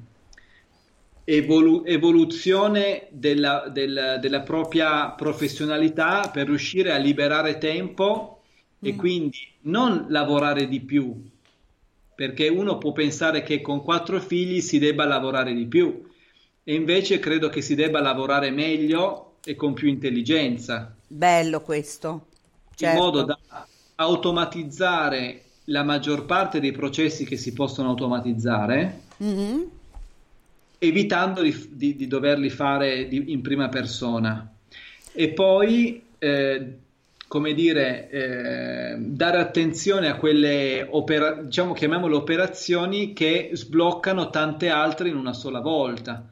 evolu- evoluzione della, del, della, propria professionalità per riuscire a liberare tempo mm. e quindi non lavorare di più, perché uno può pensare che con quattro figli si debba lavorare di più e invece credo che si debba lavorare meglio e con più intelligenza. Bello questo. Certo. In modo da automatizzare la maggior parte dei processi che si possono automatizzare, mm-hmm. evitando di, di, di, doverli fare di, in prima persona. E poi eh, come dire, eh, dare attenzione a quelle opera- diciamo chiamiamole operazioni che sbloccano tante altre in una sola volta.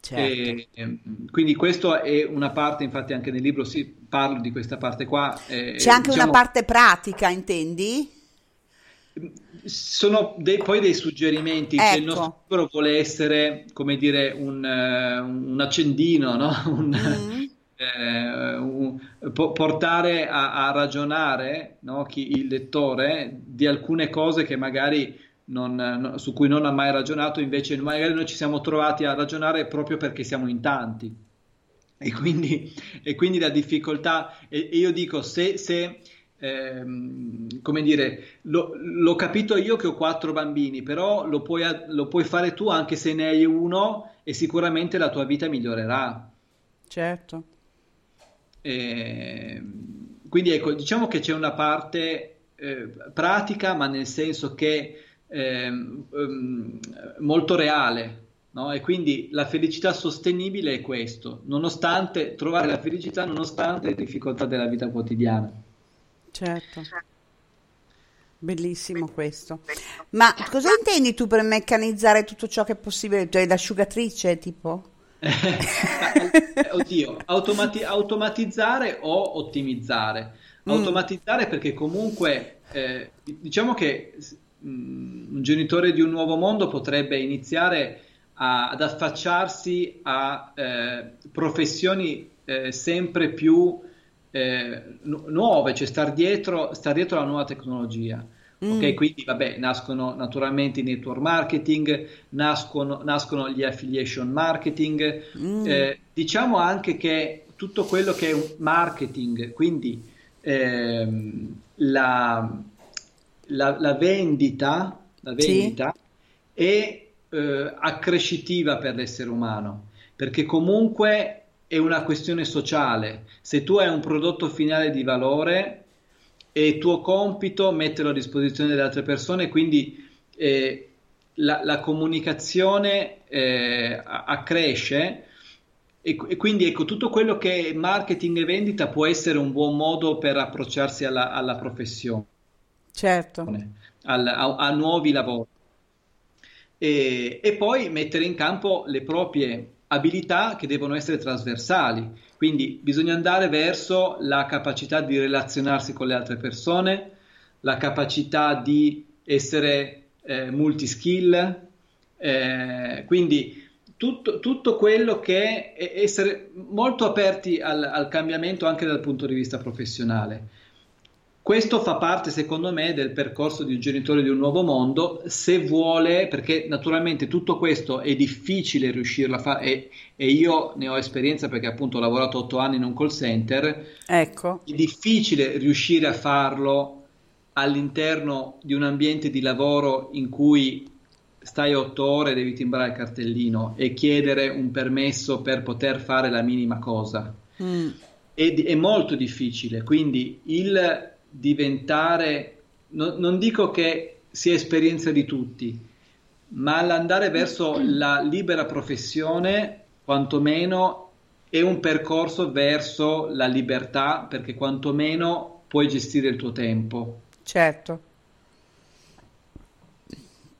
Certo. E, quindi questa è una parte, infatti anche nel libro si parla di questa parte qua. Eh, C'è anche diciamo, una parte pratica, intendi? Sono dei, poi dei suggerimenti ecco. che il nostro libro vuole essere, come dire, un, un accendino, no? un, mm eh, un, po- portare a, a ragionare no, chi, il lettore di alcune cose che magari non, no, su cui non ha mai ragionato, invece magari noi ci siamo trovati a ragionare proprio perché siamo in tanti. E quindi, e quindi la difficoltà, e, e io dico, se, se ehm, come dire, lo, l'ho capito io che ho quattro bambini, però lo puoi, lo puoi fare tu anche se ne hai uno e sicuramente la tua vita migliorerà. Certo. E, quindi ecco, diciamo che c'è una parte eh, pratica, ma nel senso che eh, um, molto reale. No? E quindi la felicità sostenibile è questo, nonostante trovare la felicità nonostante le difficoltà della vita quotidiana. Certo. Bellissimo questo. Ma cosa intendi tu per meccanizzare tutto ciò che è possibile? Cioè l'asciugatrice, tipo? Eh, oddio, automati- automatizzare o ottimizzare? Mm. Automatizzare perché comunque eh, diciamo che mh, mm, un genitore di un nuovo mondo potrebbe iniziare a, ad affacciarsi a eh, professioni eh, sempre più eh, nu- nuove, cioè star dietro, star dietro alla nuova tecnologia. Mm. Ok, quindi vabbè, nascono naturalmente i network marketing, nascono, nascono gli affiliation marketing, mm. eh, diciamo anche che tutto quello che è marketing, quindi ehm, la, la, la, vendita, la vendita sì. è eh, accrescitiva per l'essere umano, perché comunque è una questione sociale. Se tu hai un prodotto finale di valore, è tuo compito metterlo a disposizione delle altre persone, quindi eh, la, la, comunicazione eh, accresce e, e, quindi ecco tutto quello che è marketing e vendita può essere un buon modo per approcciarsi alla, alla professione. Certo. Al, a, a, nuovi lavori. E, e poi mettere in campo le proprie abilità che devono essere trasversali, quindi bisogna andare verso la capacità di relazionarsi con le altre persone, la capacità di essere eh, multiskill, eh, quindi tutto, tutto, quello che è essere molto aperti al, al cambiamento anche dal punto di vista professionale. Questo fa parte, secondo me, del percorso di un genitore di un nuovo mondo, se vuole, perché naturalmente tutto questo è difficile riuscirlo a fare, e, e, io ne ho esperienza perché appunto ho lavorato otto anni in un call center. Ecco. È difficile riuscire a farlo all'interno di un ambiente di lavoro in cui stai otto ore e devi timbrare il cartellino e chiedere un permesso per poter fare la minima cosa. Mm. È, è molto difficile, quindi il diventare, no, non dico che sia esperienza di tutti, ma l'andare verso la libera professione, quantomeno è un percorso verso la libertà, perché quantomeno puoi gestire il tuo tempo. Certo.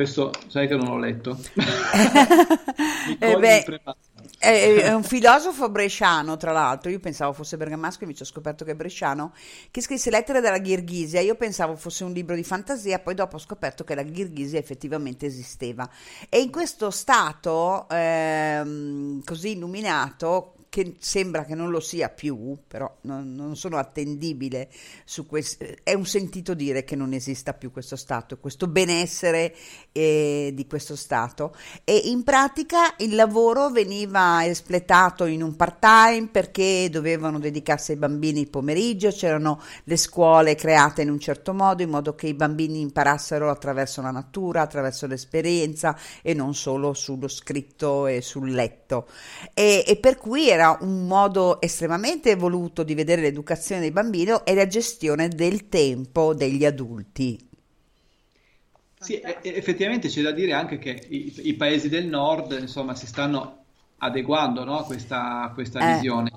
Questo sai che non l'ho letto. eh beh, è, un filosofo bresciano, tra l'altro. Io pensavo fosse bergamasco, invece ho scoperto che è bresciano. Che scrisse Lettere dalla Ghirghisia. Io pensavo fosse un libro di fantasia, poi dopo ho scoperto che la Ghirghisia effettivamente esisteva. E in questo stato ehm, così illuminato che sembra che non lo sia più, però non, non sono attendibile su questo, è un sentito dire che non esista più questo stato, questo benessere eh, di questo stato e in pratica il lavoro veniva espletato in un part time perché dovevano dedicarsi ai bambini il pomeriggio, c'erano le scuole create in un certo modo in modo che i bambini imparassero attraverso la natura, attraverso l'esperienza e non solo sullo scritto e sul letto e, e per cui era un modo estremamente evoluto di vedere l'educazione dei bambini e la gestione del tempo degli adulti. Sì, effettivamente c'è da dire anche che i, i paesi del nord insomma, si stanno adeguando no, a questa, a questa eh. visione.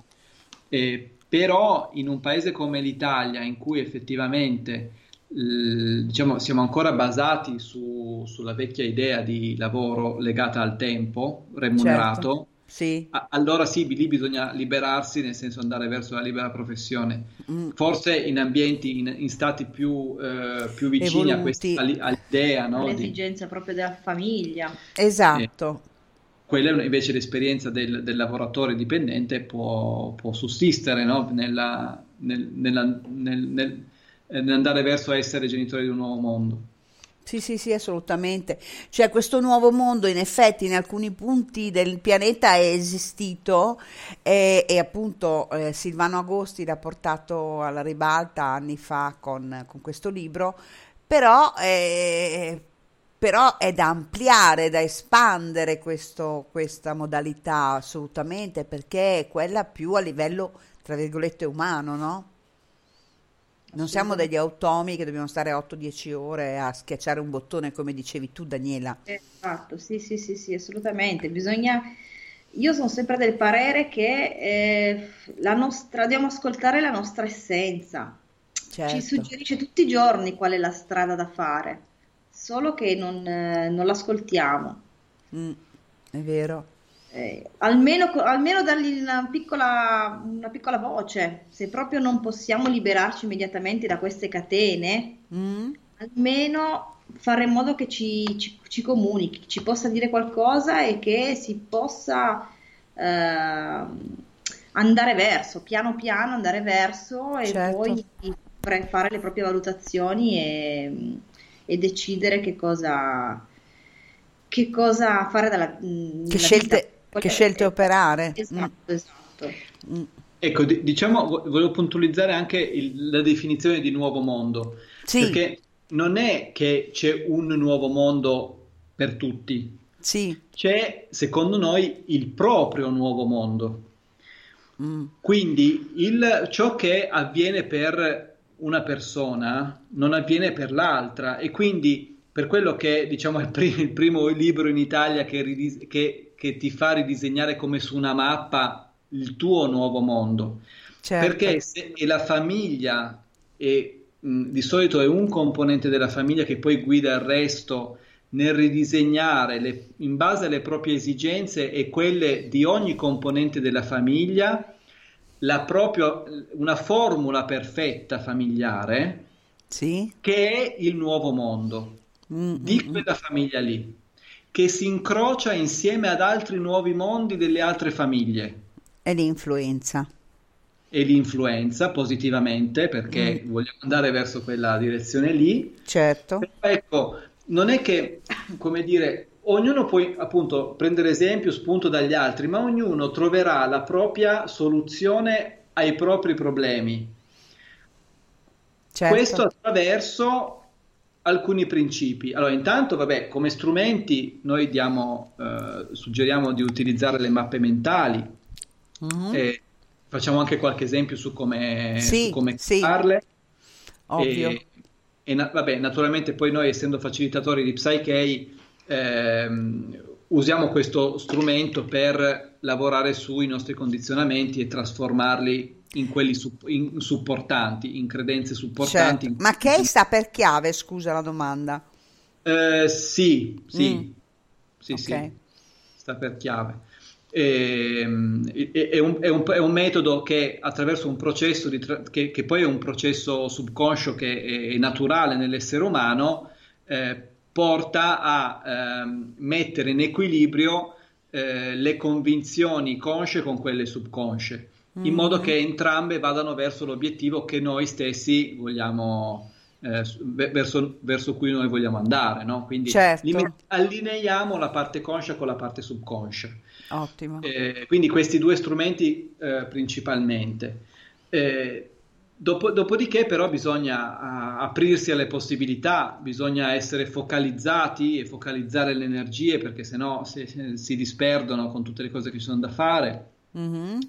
Eh, però in un paese come l'Italia, in cui effettivamente eh, diciamo, siamo ancora basati su, sulla vecchia idea di lavoro legata al tempo remunerato, certo. Sì. allora sì, lì bisogna liberarsi, nel senso andare verso la libera professione. Mm. Forse in ambienti, in, in stati più, eh, più vicini a questa, all'idea, no? L'esigenza di... proprio della famiglia. Esatto. Eh, quella invece l'esperienza del, del lavoratore dipendente può, può sussistere no? nella, nel, nella, nel, nel, nell'andare verso essere genitore di un nuovo mondo. Sì, sì, sì, assolutamente. Cioè questo nuovo mondo in effetti in alcuni punti del pianeta è esistito e, e appunto eh, Silvano Agosti l'ha portato alla ribalta anni fa con, con questo libro, però eh, però è da ampliare, da espandere questo- questa modalità assolutamente, perché è quella più a livello, tra virgolette, umano, no? Non siamo degli automi che dobbiamo stare 8-10 ore a schiacciare un bottone, come dicevi tu, Daniela. Esatto, sì, sì, sì, sì, assolutamente. Bisogna, io sono sempre del parere che eh, la nostra, dobbiamo ascoltare la nostra essenza. Ci Certo. suggerisce tutti i giorni qual è la strada da fare, solo che non, eh, non l'ascoltiamo. Mm, è vero. Eh, almeno, almeno dargli una piccola, una piccola voce, se proprio non possiamo liberarci immediatamente da queste catene, Mm? almeno fare in modo che ci, ci- ci comunichi, ci possa dire qualcosa e che si possa ehm, andare verso, piano piano andare verso e Certo. poi fare le proprie valutazioni e, e decidere che cosa, che cosa fare dalla, Che scelte. Che scelte operare. Mm. Esatto, esatto. Ecco, di- diciamo, vo- volevo puntualizzare anche il- la definizione di nuovo mondo, Sì. perché non è che c'è un nuovo mondo per tutti, Sì. c'è, secondo noi, il proprio nuovo mondo. Mm. Quindi il- ciò che avviene per una persona non avviene per l'altra e quindi per quello che diciamo è il primo libro in Italia che, ridis- che- che ti fa ridisegnare come su una mappa il tuo nuovo mondo. Certo. Perché se e la famiglia e di solito è un componente della famiglia che poi guida il resto nel ridisegnare le- in base alle proprie esigenze e quelle di ogni componente della famiglia la proprio- una formula perfetta familiare Sì. che è il nuovo mondo Mm, di mm, quella famiglia lì, che si incrocia insieme ad altri nuovi mondi delle altre famiglie È l'influenza. e li influenza positivamente perché vogliamo andare verso quella direzione lì. Certo. Però ecco, non è che, come dire, ognuno può appunto prendere esempio, spunto dagli altri, ma ognuno troverà la propria soluzione ai propri problemi. Certo. Questo attraverso alcuni principi. Allora, intanto, vabbè, come strumenti noi diamo, eh, suggeriamo di utilizzare le mappe mentali. Mhm. e facciamo anche qualche esempio su come, Sì, su come sì. farle. Ovvio. E, e na- vabbè, naturalmente poi noi essendo facilitatori di Psyche ehm, usiamo questo strumento per lavorare sui nostri condizionamenti e trasformarli in quelli sup- in supportanti, in credenze supportanti. Certo. Ma Kay sta per chiave, scusa la domanda. Eh, sì, sì, Mm. sì, Ok. sì, sta per chiave. Ehm, è, è un, è un- è un metodo che attraverso un processo di tra- che, che poi è un processo subconscio che è, è naturale nell'essere umano, eh, porta a ehm, mettere in equilibrio eh, le convinzioni consce con quelle subconsce, in modo Mhm. che entrambe vadano verso l'obiettivo che noi stessi vogliamo, eh, verso, verso cui noi vogliamo andare, no? Quindi Certo. lime- allineiamo la parte conscia con la parte subconscia. Ottimo. Eh, quindi questi due strumenti eh, principalmente. Eh, dopo- dopodiché però bisogna ah, aprirsi alle possibilità, bisogna essere focalizzati e focalizzare le energie perché sennò se- se- si disperdono con tutte le cose che ci sono da fare, Mhm.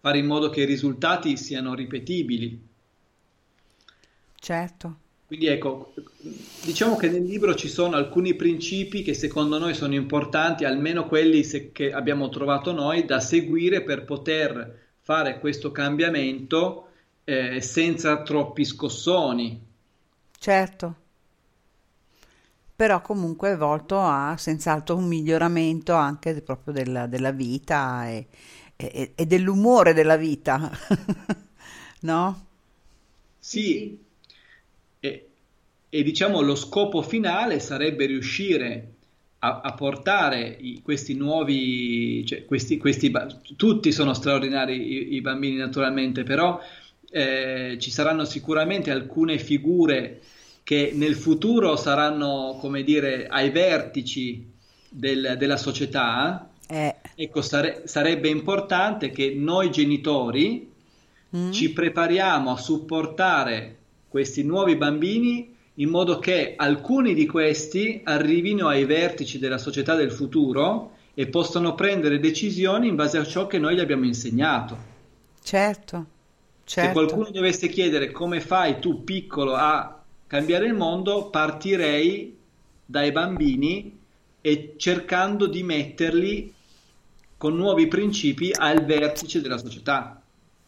Fare in modo che i risultati siano ripetibili. Certo. Quindi ecco, diciamo che nel libro ci sono alcuni principi che secondo noi sono importanti, almeno quelli se- che abbiamo trovato noi, da seguire per poter fare questo cambiamento eh, senza troppi scossoni. Certo. Però comunque è volto a senz'altro un miglioramento anche proprio della, della vita e, e- e dell'umore della vita. No? Sì, e, e diciamo lo scopo finale sarebbe riuscire a, a portare i- questi nuovi, cioè questi, questi tutti sono straordinari i, i bambini naturalmente, però eh, ci saranno sicuramente alcune figure che nel futuro saranno, come dire, ai vertici del- della società. Eh, Ecco, sare- sarebbe importante che noi genitori mm? ci prepariamo a supportare questi nuovi bambini in modo che alcuni di questi arrivino ai vertici della società del futuro e possano prendere decisioni in base a ciò che noi gli abbiamo insegnato. Certo, Se certo. qualcuno dovesse chiedere come fai tu piccolo a cambiare il mondo, partirei dai bambini e cercando di metterli con nuovi principi al vertice della società.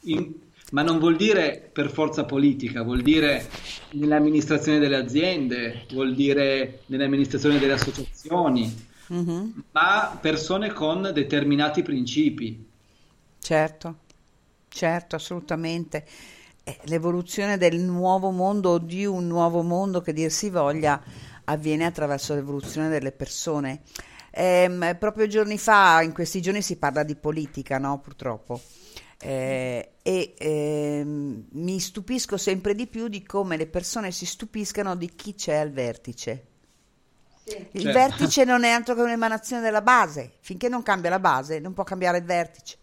In- ma non vuol dire per forza politica, vuol dire nell'amministrazione delle aziende, vuol dire nell'amministrazione delle associazioni, Mhm, ma persone con determinati principi. Certo, certo, assolutamente. Eh, L'evoluzione del nuovo mondo o di un nuovo mondo che dir si voglia avviene attraverso l'evoluzione delle persone. Ehm, proprio giorni fa, in questi giorni si parla di politica, no? Purtroppo. Eh, e ehm, mi stupisco sempre di più di come le persone si stupiscano di chi c'è al vertice. Il Certo. vertice non è altro che un'emanazione della base. Finché non cambia la base, non può cambiare il vertice.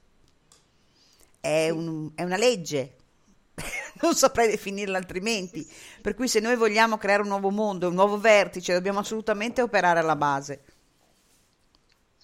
È, un- è una legge. non saprei definirla altrimenti. Per cui se noi vogliamo creare un nuovo mondo, un nuovo vertice, dobbiamo assolutamente operare alla base.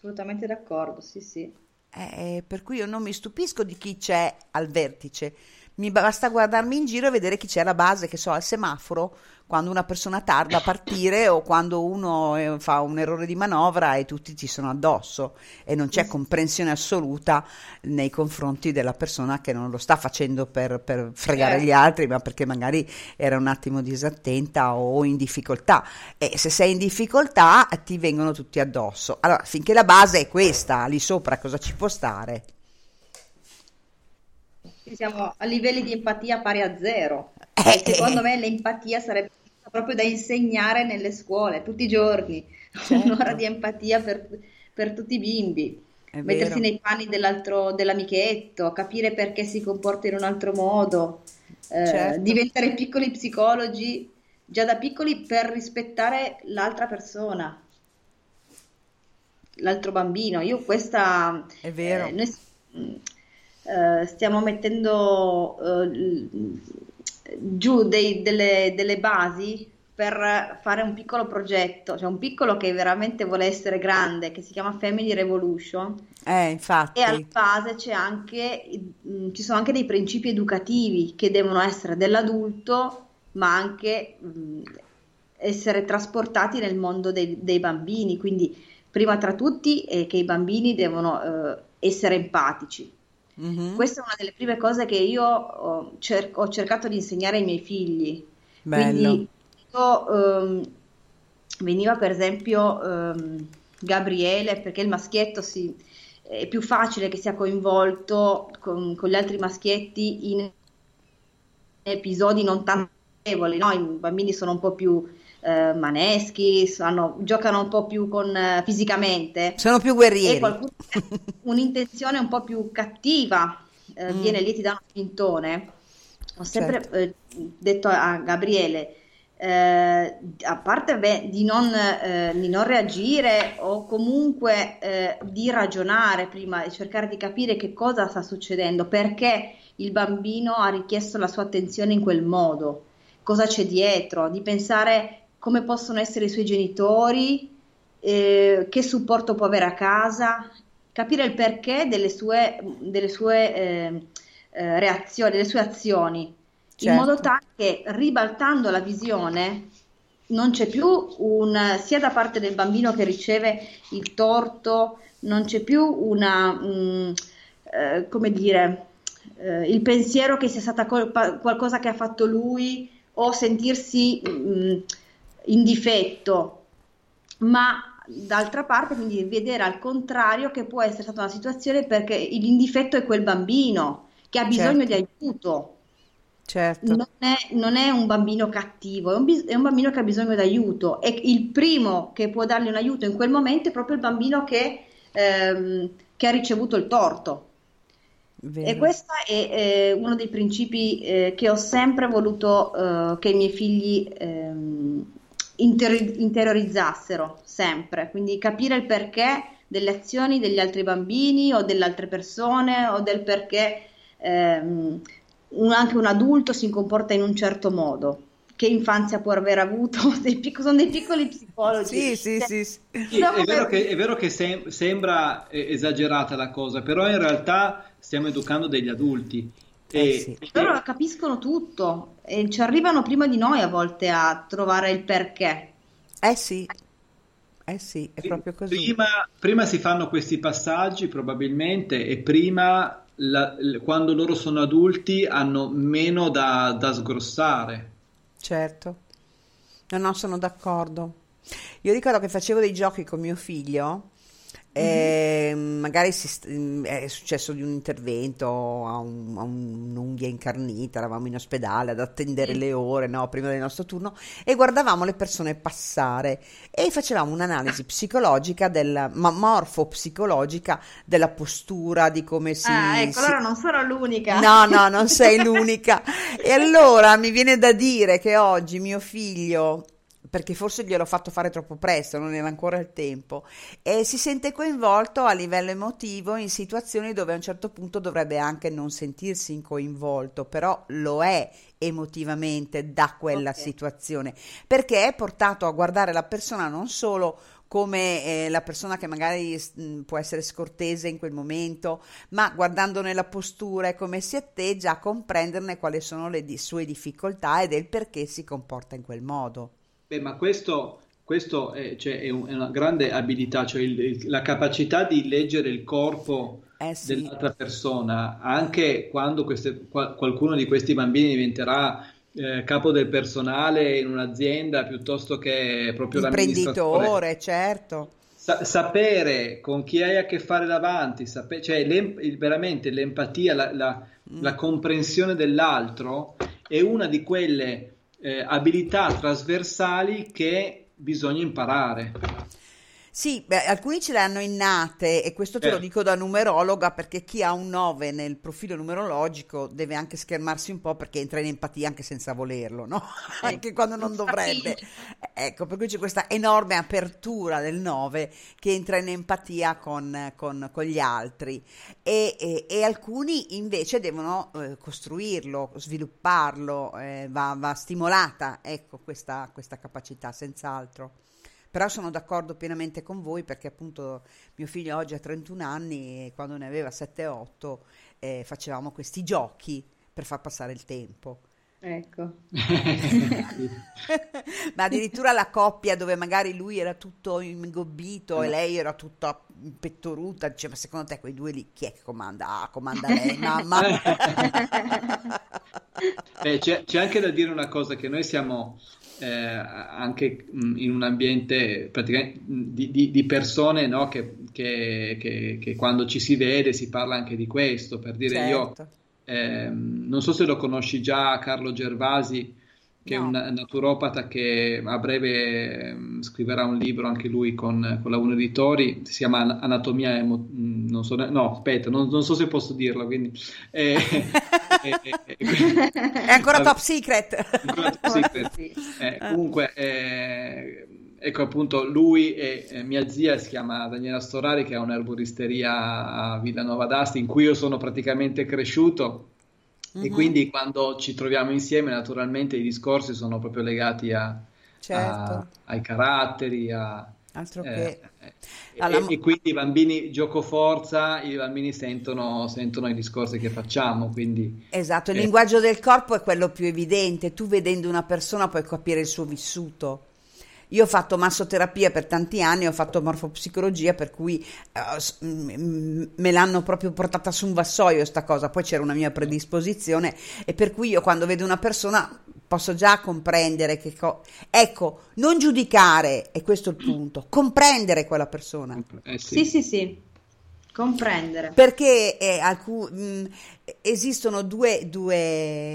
Assolutamente d'accordo, sì, sì. Eh, per cui io non mi stupisco di chi c'è al vertice. Mi basta guardarmi in giro e vedere chi c'è alla base, che so, al semaforo, quando una persona tarda a partire o quando uno eh, fa un errore di manovra e tutti ci sono addosso e non c'è comprensione assoluta nei confronti della persona che non lo sta facendo per, per fregare gli altri, ma perché magari era un attimo disattenta o in difficoltà. E se sei in difficoltà ti vengono tutti addosso. Allora, finché la base è questa, lì sopra cosa ci può stare? Siamo a livelli di empatia pari a zero. Eh, E secondo me l'empatia sarebbe proprio da insegnare nelle scuole tutti i giorni. Certo. Un'ora di empatia per, per tutti i bimbi. È Mettersi vero. nei panni dell'altro, dell'amichetto, capire perché si comporta in un altro modo, eh, Certo. diventare piccoli psicologi già da piccoli per rispettare l'altra persona, l'altro bambino. Io questa È vero. eh, noi mh, eh, stiamo mettendo eh, giù dei- delle, delle basi per fare un piccolo progetto, cioè un piccolo che veramente vuole essere grande, che si chiama Family Revolution. Eh, infatti. E alla base c'è anche, mh, ci sono anche dei principi educativi che devono essere dell'adulto, ma anche mh, essere trasportati nel mondo dei, dei bambini. Quindi, prima tra tutti, è che i bambini devono eh, essere empatici. Mhm. Questa è una delle prime cose che io ho, cer- ho cercato di insegnare ai miei figli. Bello. Quindi, io, ehm, veniva per esempio ehm, Gabriele, perché il maschietto si- è più facile che sia coinvolto con, con gli altri maschietti in episodi non tanto no? I bambini sono un po' più eh, maneschi, sanno- giocano un po' più con, eh, fisicamente Sono più e guerrieri. qualcuno ha un'intenzione un po' più cattiva eh, Mm. viene lì e ti dà uno spintone. Ho sempre Certo. detto a Gabriele, eh, a parte beh, di non, eh, di non reagire o comunque eh, di ragionare prima e cercare di capire che cosa sta succedendo, perché il bambino ha richiesto la sua attenzione in quel modo, cosa c'è dietro, di pensare come possono essere i suoi genitori, eh, che supporto può avere a casa, capire il perché delle sue, delle sue eh, eh, reazioni, delle sue azioni, in Certo. modo tale che ribaltando la visione non c'è più un, sia da parte del bambino che riceve il torto, non c'è più una, mm, eh, come dire, eh, il pensiero che sia stata colpa, qualcosa che ha fatto lui o sentirsi mm, in difetto, ma d'altra parte quindi vedere al contrario che può essere stata una situazione perché l'indifetto è quel bambino che ha bisogno Certo. di aiuto. Certo. Non è, non è un bambino cattivo, è un, è un bambino che ha bisogno d'aiuto e il primo che può dargli un aiuto in quel momento è proprio il bambino che, ehm, che ha ricevuto il torto. E Vero. questo è, eh, uno dei principi eh, che ho sempre voluto eh, che i miei figli ehm, interi- interiorizzassero, sempre. Quindi capire il perché delle azioni degli altri bambini o delle altre persone o del perché ehm, un- anche un adulto si comporta in un certo modo. che infanzia può aver avuto, dei pic- sono dei piccoli psicologi. Sì, sì, Cioè, sì, sì. Sì, è vero che, è vero che sem- sembra eh, esagerata la cosa, però in realtà stiamo educando degli adulti. Eh E, sì. Loro capiscono tutto e ci arrivano prima di noi a volte a trovare il perché. Eh sì, eh sì, è proprio così. Prima, prima si fanno questi passaggi probabilmente e prima, la- quando loro sono adulti, hanno meno da, da sgrossare. Certo. No, no, sono d'accordo. Io ricordo che facevo dei giochi con mio figlio, e magari si mm, è successo di un intervento a, un- a un'unghia incarnita, eravamo in ospedale ad attendere le ore, no, prima del nostro turno, e guardavamo le persone passare e facevamo un'analisi psicologica, del, ma morfopsicologica della postura, di come si... ah, ecco, si- allora non sono l'unica. No, no, non sei l'unica. E allora mi viene da dire che oggi mio figlio, perché forse gliel'ho fatto fare troppo presto, non era ancora il tempo, e si sente coinvolto a livello emotivo in situazioni dove a un certo punto dovrebbe anche non sentirsi coinvolto, però lo è emotivamente da quella Ok. situazione, perché è portato a guardare la persona non solo come eh, la persona che magari mh, può essere scortese in quel momento, ma guardandone la postura e come si atteggia a comprenderne quali sono le di- sue difficoltà e del perché si comporta in quel modo. Beh, ma questo, questo è, cioè, è un- è una grande abilità, cioè il- il- la capacità di leggere il corpo Eh sì. dell'altra persona, anche quando queste- qual- qualcuno di questi bambini diventerà eh, capo del personale in un'azienda piuttosto che proprio l'amministratore. Imprenditore, certo. Sa- sapere con chi hai a che fare davanti, sape- cioè l'em- veramente l'empatia, la, la- Mm. la comprensione dell'altro è una di quelle eh, abilità trasversali che bisogna imparare. Sì, beh, alcuni ce le hanno innate e questo te lo Eh. dico da numerologa perché chi ha un 9 nel profilo numerologico deve anche schermarsi un po' perché entra in empatia anche senza volerlo, no? Anche quando non dovrebbe. Ecco, per cui c'è questa enorme apertura del 9 che entra in empatia con, con- con gli altri e, e- e alcuni invece devono eh, costruirlo, svilupparlo, eh, va, va stimolata, ecco, questa, questa capacità, senz'altro. Però sono d'accordo pienamente con voi perché appunto mio figlio oggi ha 31 anni e quando ne aveva 7-8 eh, facevamo questi giochi per far passare il tempo. Ecco. Ma addirittura la coppia dove magari lui era tutto ingobbito e lei era tutta pettoruta, dice ma secondo te quei due lì chi è che comanda? Ah, comanda lei, mamma. Eh, c'è, c'è anche da dire una cosa, che noi siamo eh, anche mh, in un ambiente praticamente mh, di, di- di persone no, che, che- che- che quando ci si vede si parla anche di questo, per dire io, Certo. ehm, non so se lo conosci già, Carlo Gervasi, che è No. un naturopata che a breve ehm, scriverà un libro anche lui con, con la Uno Editori, si chiama An- Anatomia Emo- non so, no, aspetta, non, non so se posso dirlo, quindi... eh, eh, eh, È ancora top secret. Ancora top secret. Eh, comunque, eh, ecco appunto, lui e eh, mia zia si chiama Daniela Storari, che ha un'erboristeria a Villanova d'Asti, in cui io sono praticamente cresciuto. E Mhm. quindi quando ci troviamo insieme, naturalmente i discorsi sono proprio legati a, Certo. a- ai caratteri, a, Altro eh, che... eh, Alla e, e quindi i bambini, gioco forza, i bambini sentono, sentono i discorsi che facciamo, quindi Esatto, il Eh. linguaggio del corpo è quello più evidente. Tu vedendo una persona puoi capire il suo vissuto. Io ho fatto massoterapia per tanti anni, ho fatto morfopsicologia, per cui eh, m- me l'hanno proprio portata su un vassoio sta cosa. Poi c'era una mia predisposizione e per cui io quando vedo una persona posso già comprendere che co- ecco, non giudicare, e questo è il punto, comprendere quella persona. eh, Sì, sì, sì. Comprendere. Perché eh, alcu- mh, esistono due, due,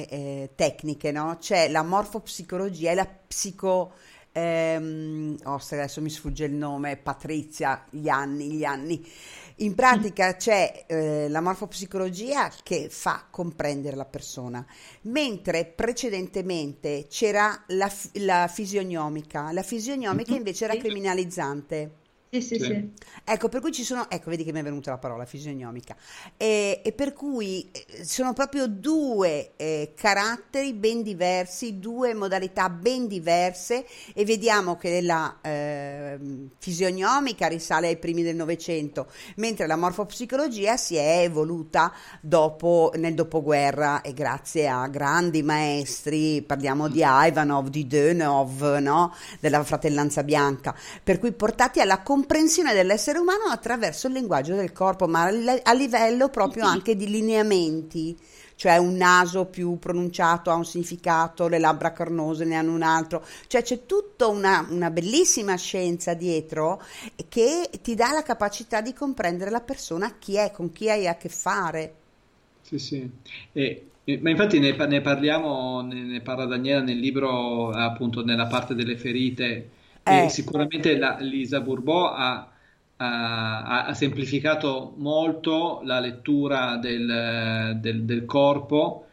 eh, tecniche, no? C'è la morfopsicologia e la psico... ehm, oh, se adesso mi sfugge il nome, Patrizia, gli anni, gli anni. In pratica c'è eh, la morfopsicologia che fa comprendere la persona, mentre precedentemente c'era la, la fisionomica. La fisionomica invece era criminalizzante. Sì, sì, Sì. sì. Ecco, per cui ci sono, ecco, vedi che mi è venuta la parola fisionomica, e, e per cui eh, sono proprio due eh, caratteri ben diversi, due modalità ben diverse e vediamo che la ehm, fisionomica risale ai primi del Novecento, mentre la morfopsicologia si è evoluta dopo, nel dopoguerra e grazie a grandi maestri, parliamo di Ivanov, di Dönov, no? della fratellanza bianca, per cui portati alla comprensione dell'essere umano attraverso il linguaggio del corpo, ma a li- a livello proprio anche di lineamenti, cioè un naso più pronunciato ha un significato, le labbra carnose ne hanno un altro, cioè c'è tutta una, una bellissima scienza dietro che ti dà la capacità di comprendere la persona chi è, con chi hai a che fare. Sì, sì. E- ma infatti ne, ne parliamo, ne, ne parla Daniela nel libro, appunto, nella parte delle ferite. Eh. sicuramente la- Lisa Bourbeau ha, ha- ha semplificato molto la lettura del, del- del corpo,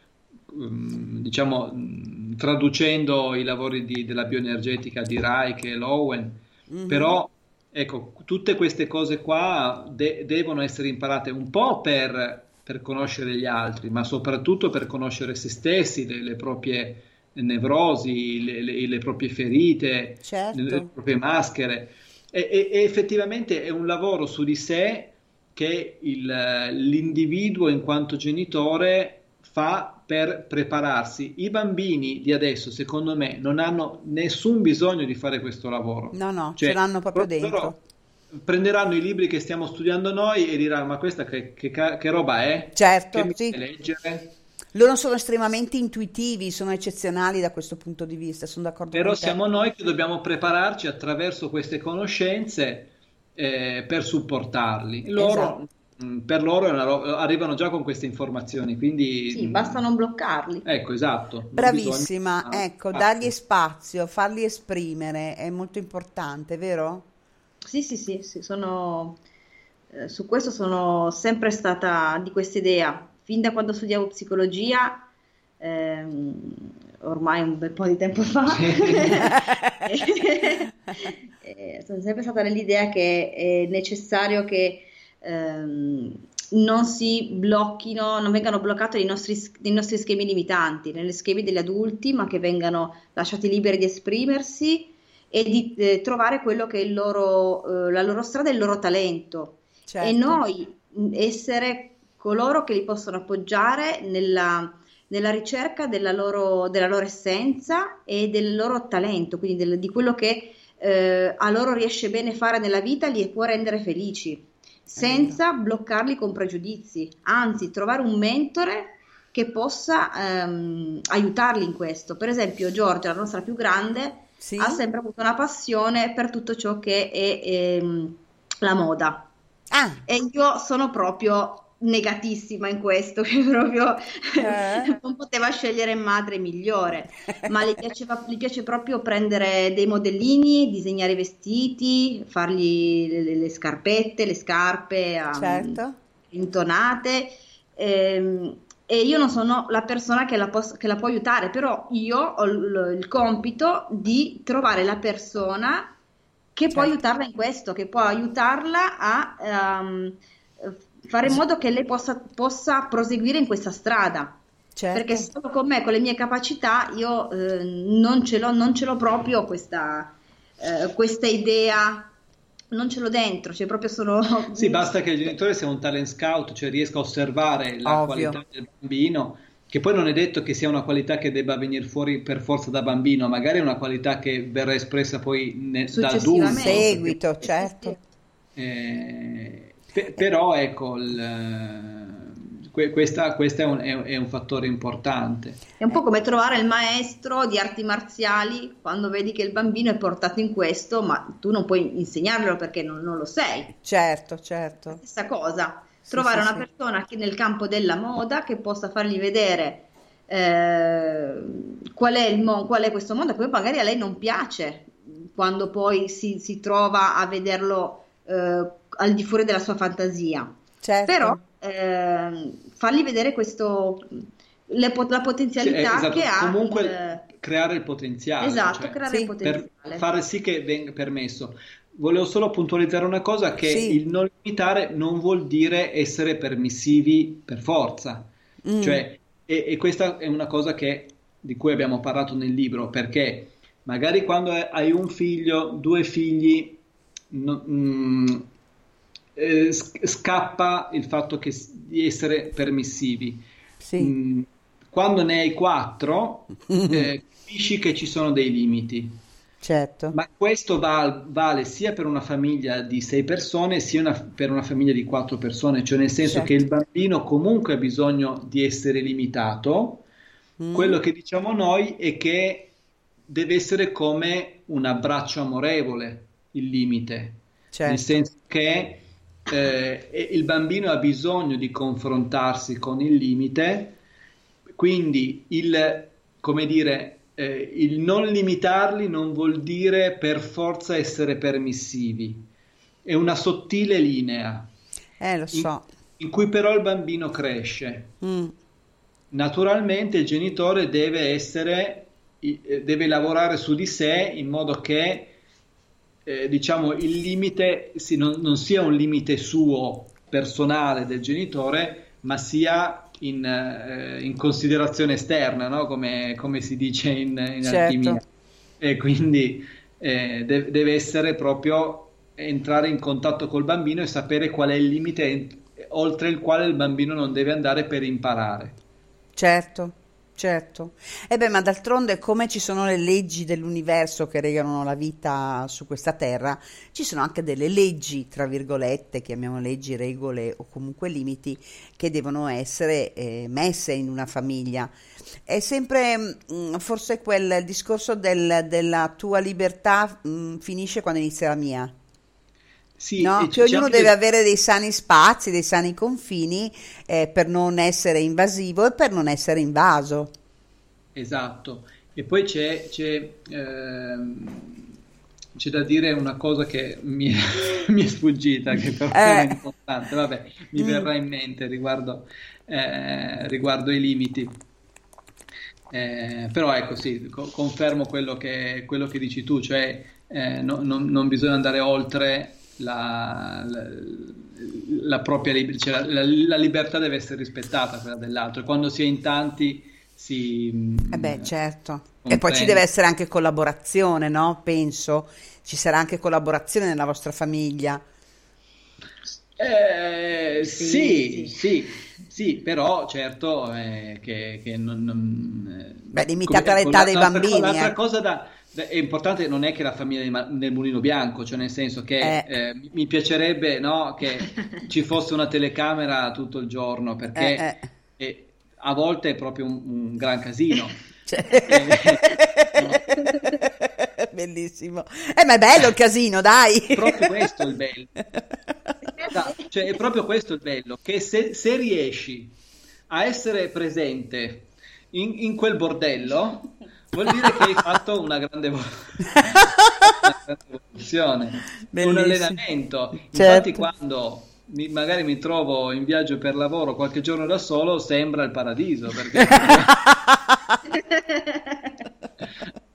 mm, diciamo, mm, traducendo i lavori di- della bioenergetica di Reich e Lowen. Mhm. Però, ecco, tutte queste cose qua de- devono essere imparate un po' per, per conoscere gli altri, ma soprattutto per conoscere se stessi, le, le proprie nevrosi, le, le- le proprie ferite, Certo. le, le proprie maschere. E, e- e effettivamente è un lavoro su di sé che il- l'individuo in quanto genitore fa per prepararsi. I bambini di adesso, secondo me, non hanno nessun bisogno di fare questo lavoro. No, no, Cioè, ce l'hanno proprio dentro. prenderanno i libri che stiamo studiando noi e diranno: Ma questa che, che che roba è? Certo, Che mi sì. leggere? Loro sono estremamente intuitivi, sono eccezionali da questo punto di vista, sono d'accordo Però con te. siamo noi che dobbiamo prepararci attraverso queste conoscenze eh, per supportarli. Loro, Esatto. mh, per loro è una ro- arrivano già con queste informazioni, quindi Sì, mh, basta non bloccarli. ecco, esatto. Bravissima, bisogna- ecco, ah, dargli spazio, farli esprimere è molto importante, vero? Sì, sì, sì, sì, sono, eh, su questo sono sempre stata di questa idea. Fin da quando studiavo psicologia, ehm, ormai un bel po' di tempo fa, eh, sono sempre stata nell'idea che è necessario che ehm, non si blocchino, non vengano bloccati i nostri, i nostri schemi limitanti, negli schemi degli adulti, ma che vengano lasciati liberi di esprimersi e di eh, trovare quello che è il loro, eh, la loro strada e il loro talento. Certo. E noi essere coloro che li possono appoggiare nella, nella ricerca della loro, della loro essenza e del loro talento, quindi del- di quello che eh, a loro riesce bene fare nella vita, li può rendere felici, senza bloccarli con pregiudizi, anzi trovare un mentore che possa ehm, aiutarli in questo. Per esempio, Giorgia, la nostra più grande, Sì? ha sempre avuto una passione per tutto ciò che è ehm, la moda. Ah, E io sono proprio negatissima in questo, che proprio Eh? non poteva scegliere madre migliore, ma le piaceva, gli piace proprio prendere dei modellini, disegnare i vestiti, fargli le, le- le scarpette, le scarpe um, certo. intonate. ehm, e io non sono la persona che la, pos- che la può aiutare, però io ho il, il compito di trovare la persona che può Certo. aiutarla in questo, che può aiutarla a ehm, fare in modo che lei possa, possa proseguire in questa strada. Certo. Perché solo con me, con le mie capacità, io eh, non ce l'ho, non ce l'ho proprio questa, eh, questa idea, non ce l'ho dentro, cioè proprio sono... Sì, basta che il genitore sia un talent scout, cioè riesca a osservare la Ovvio. qualità del bambino, che poi non è detto che sia una qualità che debba venire fuori per forza da bambino, magari è una qualità che verrà espressa poi ne- da Successivamente. adulto. Seguito, Sì, sì, certo. Eh, pe- però ecco, il- que- questa, questa è un, è- è un fattore importante. È un po' come trovare il maestro di arti marziali quando vedi che il bambino è portato in questo, ma tu non puoi insegnarglielo perché non, non lo sei. Certo, certo. Stessa cosa, trovare sì, una sì. persona che nel campo della moda che possa fargli vedere eh, qual è il mo- qual è questo mondo, che poi magari a lei non piace quando poi si, si trova a vederlo eh, al di fuori della sua fantasia. Certo. Però ehm, fargli vedere questo, le la potenzialità eh, esatto, che ha. comunque il- creare il potenziale, esatto, cioè, creare il sì, per potenziale. fare sì che venga permesso. volevo solo puntualizzare una cosa, che Sì. il non limitare non vuol dire essere permissivi per forza. Mm. Cioè, e, e questa è una cosa che- di cui abbiamo parlato nel libro, perché magari quando hai un figlio, due figli, no- mm, eh, sc- scappa il fatto che, di essere permissivi. Mm, quando ne hai quattro, eh, capisci che ci sono dei limiti. Certo. Ma questo val- vale sia per una famiglia di sei persone, sia una- per una famiglia di quattro persone, cioè nel senso Certo. che il bambino comunque ha bisogno di essere limitato. Mm. Quello che diciamo noi è che deve essere come un abbraccio amorevole il limite, Certo. nel senso che eh, il bambino ha bisogno di confrontarsi con il limite, quindi il, come dire, eh, il non limitarli non vuol dire per forza essere permissivi, è una sottile linea Eh, lo so. in cui però il bambino cresce. Mm. Naturalmente il genitore deve essere, eh, deve lavorare su di sé in modo che, eh, diciamo, il limite si- non, non sia un limite suo personale del genitore, ma sia in, eh, in considerazione esterna, no? Come, come si dice in, in Certo. alchimia. E quindi eh, de- deve essere proprio entrare in contatto col bambino e sapere qual è il limite oltre il quale il bambino non deve andare per imparare. Certo, certo. E beh, ma d'altronde come ci sono le leggi dell'universo che regolano la vita su questa terra, ci sono anche delle leggi, tra virgolette, chiamiamo leggi, regole o comunque limiti che devono essere eh, messe in una famiglia. È sempre mm, forse quel discorso del- della tua libertà mm, finisce quando inizia la mia. Sì, No, che ognuno diciamo deve avere dei sani spazi, dei sani confini eh, per non essere invasivo e per non essere invaso. Esatto. E poi c'è, c'è, ehm, c'è da dire una cosa che mi, mi è sfuggita, che però Eh. importante. Vabbè, mi Mm. verrà in mente riguardo, eh, riguardo i limiti. Eh, però ecco sì, co- confermo quello che, quello che dici tu, cioè eh, no- non, non bisogna andare oltre la, la- la propria libertà, cioè la, la- libertà deve essere rispettata, quella dell'altro. E quando si è in tanti si... Eh beh, certo. E poi ci comprende. deve essere anche collaborazione, no? Penso. Ci sarà anche collaborazione nella vostra famiglia. Eh, Sì, sì, sì, sì, però certo eh, che, che non, non, eh, Beh, limitata come- l'età dei bambini, L'altra eh. cosa da- è importante non è che la famiglia del Mulino Bianco, cioè nel senso che Eh. eh, mi- piacerebbe no, che ci fosse una telecamera tutto il giorno perché Eh, eh, a volte è proprio un, un gran casino. Cioè- Bellissimo. Eh, ma è bello il casino, dai. proprio questo il bello. Esatto, cioè, è proprio questo il bello, che se, se riesci a essere presente in, in quel bordello, vuol dire che hai fatto una grande, una grande evoluzione, un Bellissimo. allenamento. Infatti, Certo. quando mi- magari mi trovo in viaggio per lavoro qualche giorno da solo, sembra il paradiso, perché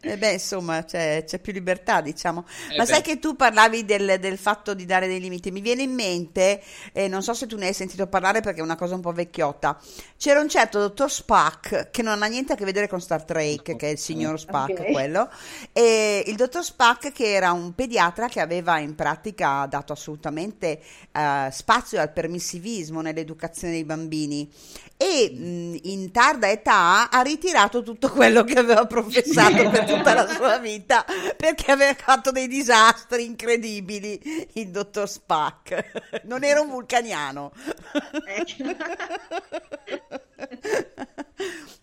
Eh beh, insomma, c'è, c'è più libertà, diciamo. Eh Ma sai beh. che tu parlavi del, del fatto di dare dei limiti? Mi viene in mente, e non so se tu ne hai sentito parlare perché è una cosa un po' vecchiotta. C'era un certo dottor Spock che non ha niente a che vedere con Star Trek, che è il signor Spock, Ok. quello. E il dottor Spock, che era un pediatra che aveva in pratica dato assolutamente eh, spazio al permissivismo nell'educazione dei bambini e mh, in tarda età ha ritirato tutto quello che aveva professato per tutta la sua vita perché aveva fatto dei disastri incredibili il dottor Spock non era un vulcaniano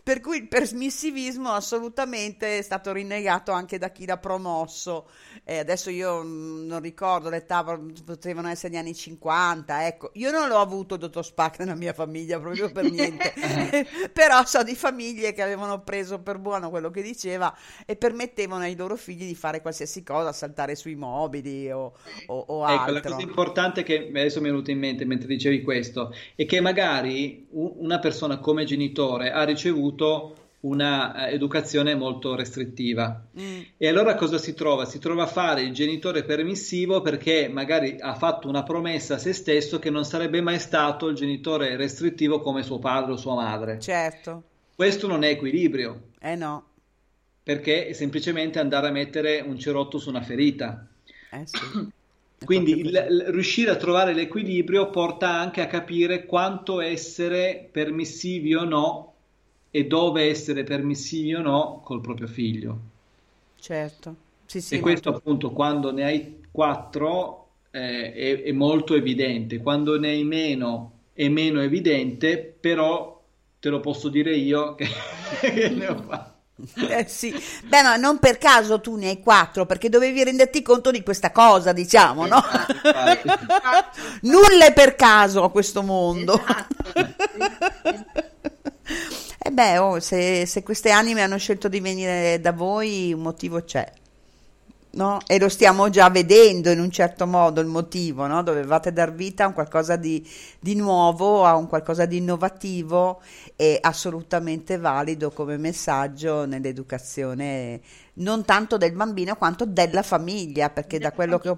per cui il permissivismo assolutamente è stato rinnegato anche da chi l'ha promosso. E adesso io mh, non ricordo l'età potevano essere gli anni 50 ecco. Io non l'ho avuto dottor Spack nella mia famiglia proprio per niente. Però so di famiglie che avevano preso per buono quello che diceva e permettevano ai loro figli di fare qualsiasi cosa saltare sui mobili o, o, o Ecco, la altro. cosa importante che adesso mi è venuta in mente mentre dicevi questo è che magari una persona come genitore ha ricevuto una eh, educazione molto restrittiva. Mm. E allora cosa si trova? Si trova a fare il genitore permissivo perché magari ha fatto una promessa a se stesso che non sarebbe mai stato il genitore restrittivo come suo padre o sua madre. Certo. Questo non è equilibrio, Eh no. perché è semplicemente andare a mettere un cerotto su una ferita. Eh sì. Quindi il- il- riuscire a trovare l'equilibrio porta anche a capire quanto essere permissivi o no e dove essere permissivi o no col proprio figlio. Certo. Sì, sì, e questo molto- appunto quando ne hai quattro eh, è, è molto evidente, quando ne hai meno è meno evidente, però te lo posso dire io che, che ne ho fatti. Eh sì, beh, ma non per caso tu ne hai quattro, perché dovevi renderti conto di questa cosa, diciamo, no? Nulla è per caso a questo mondo. E beh, oh, se, se queste anime hanno scelto di venire da voi, un motivo c'è. No? E lo stiamo già vedendo in un certo modo il motivo, no? Dovevate dar vita a un qualcosa di, di nuovo, a un qualcosa di innovativo e assolutamente valido come messaggio nell'educazione non tanto del bambino quanto della famiglia, perché da quello che ho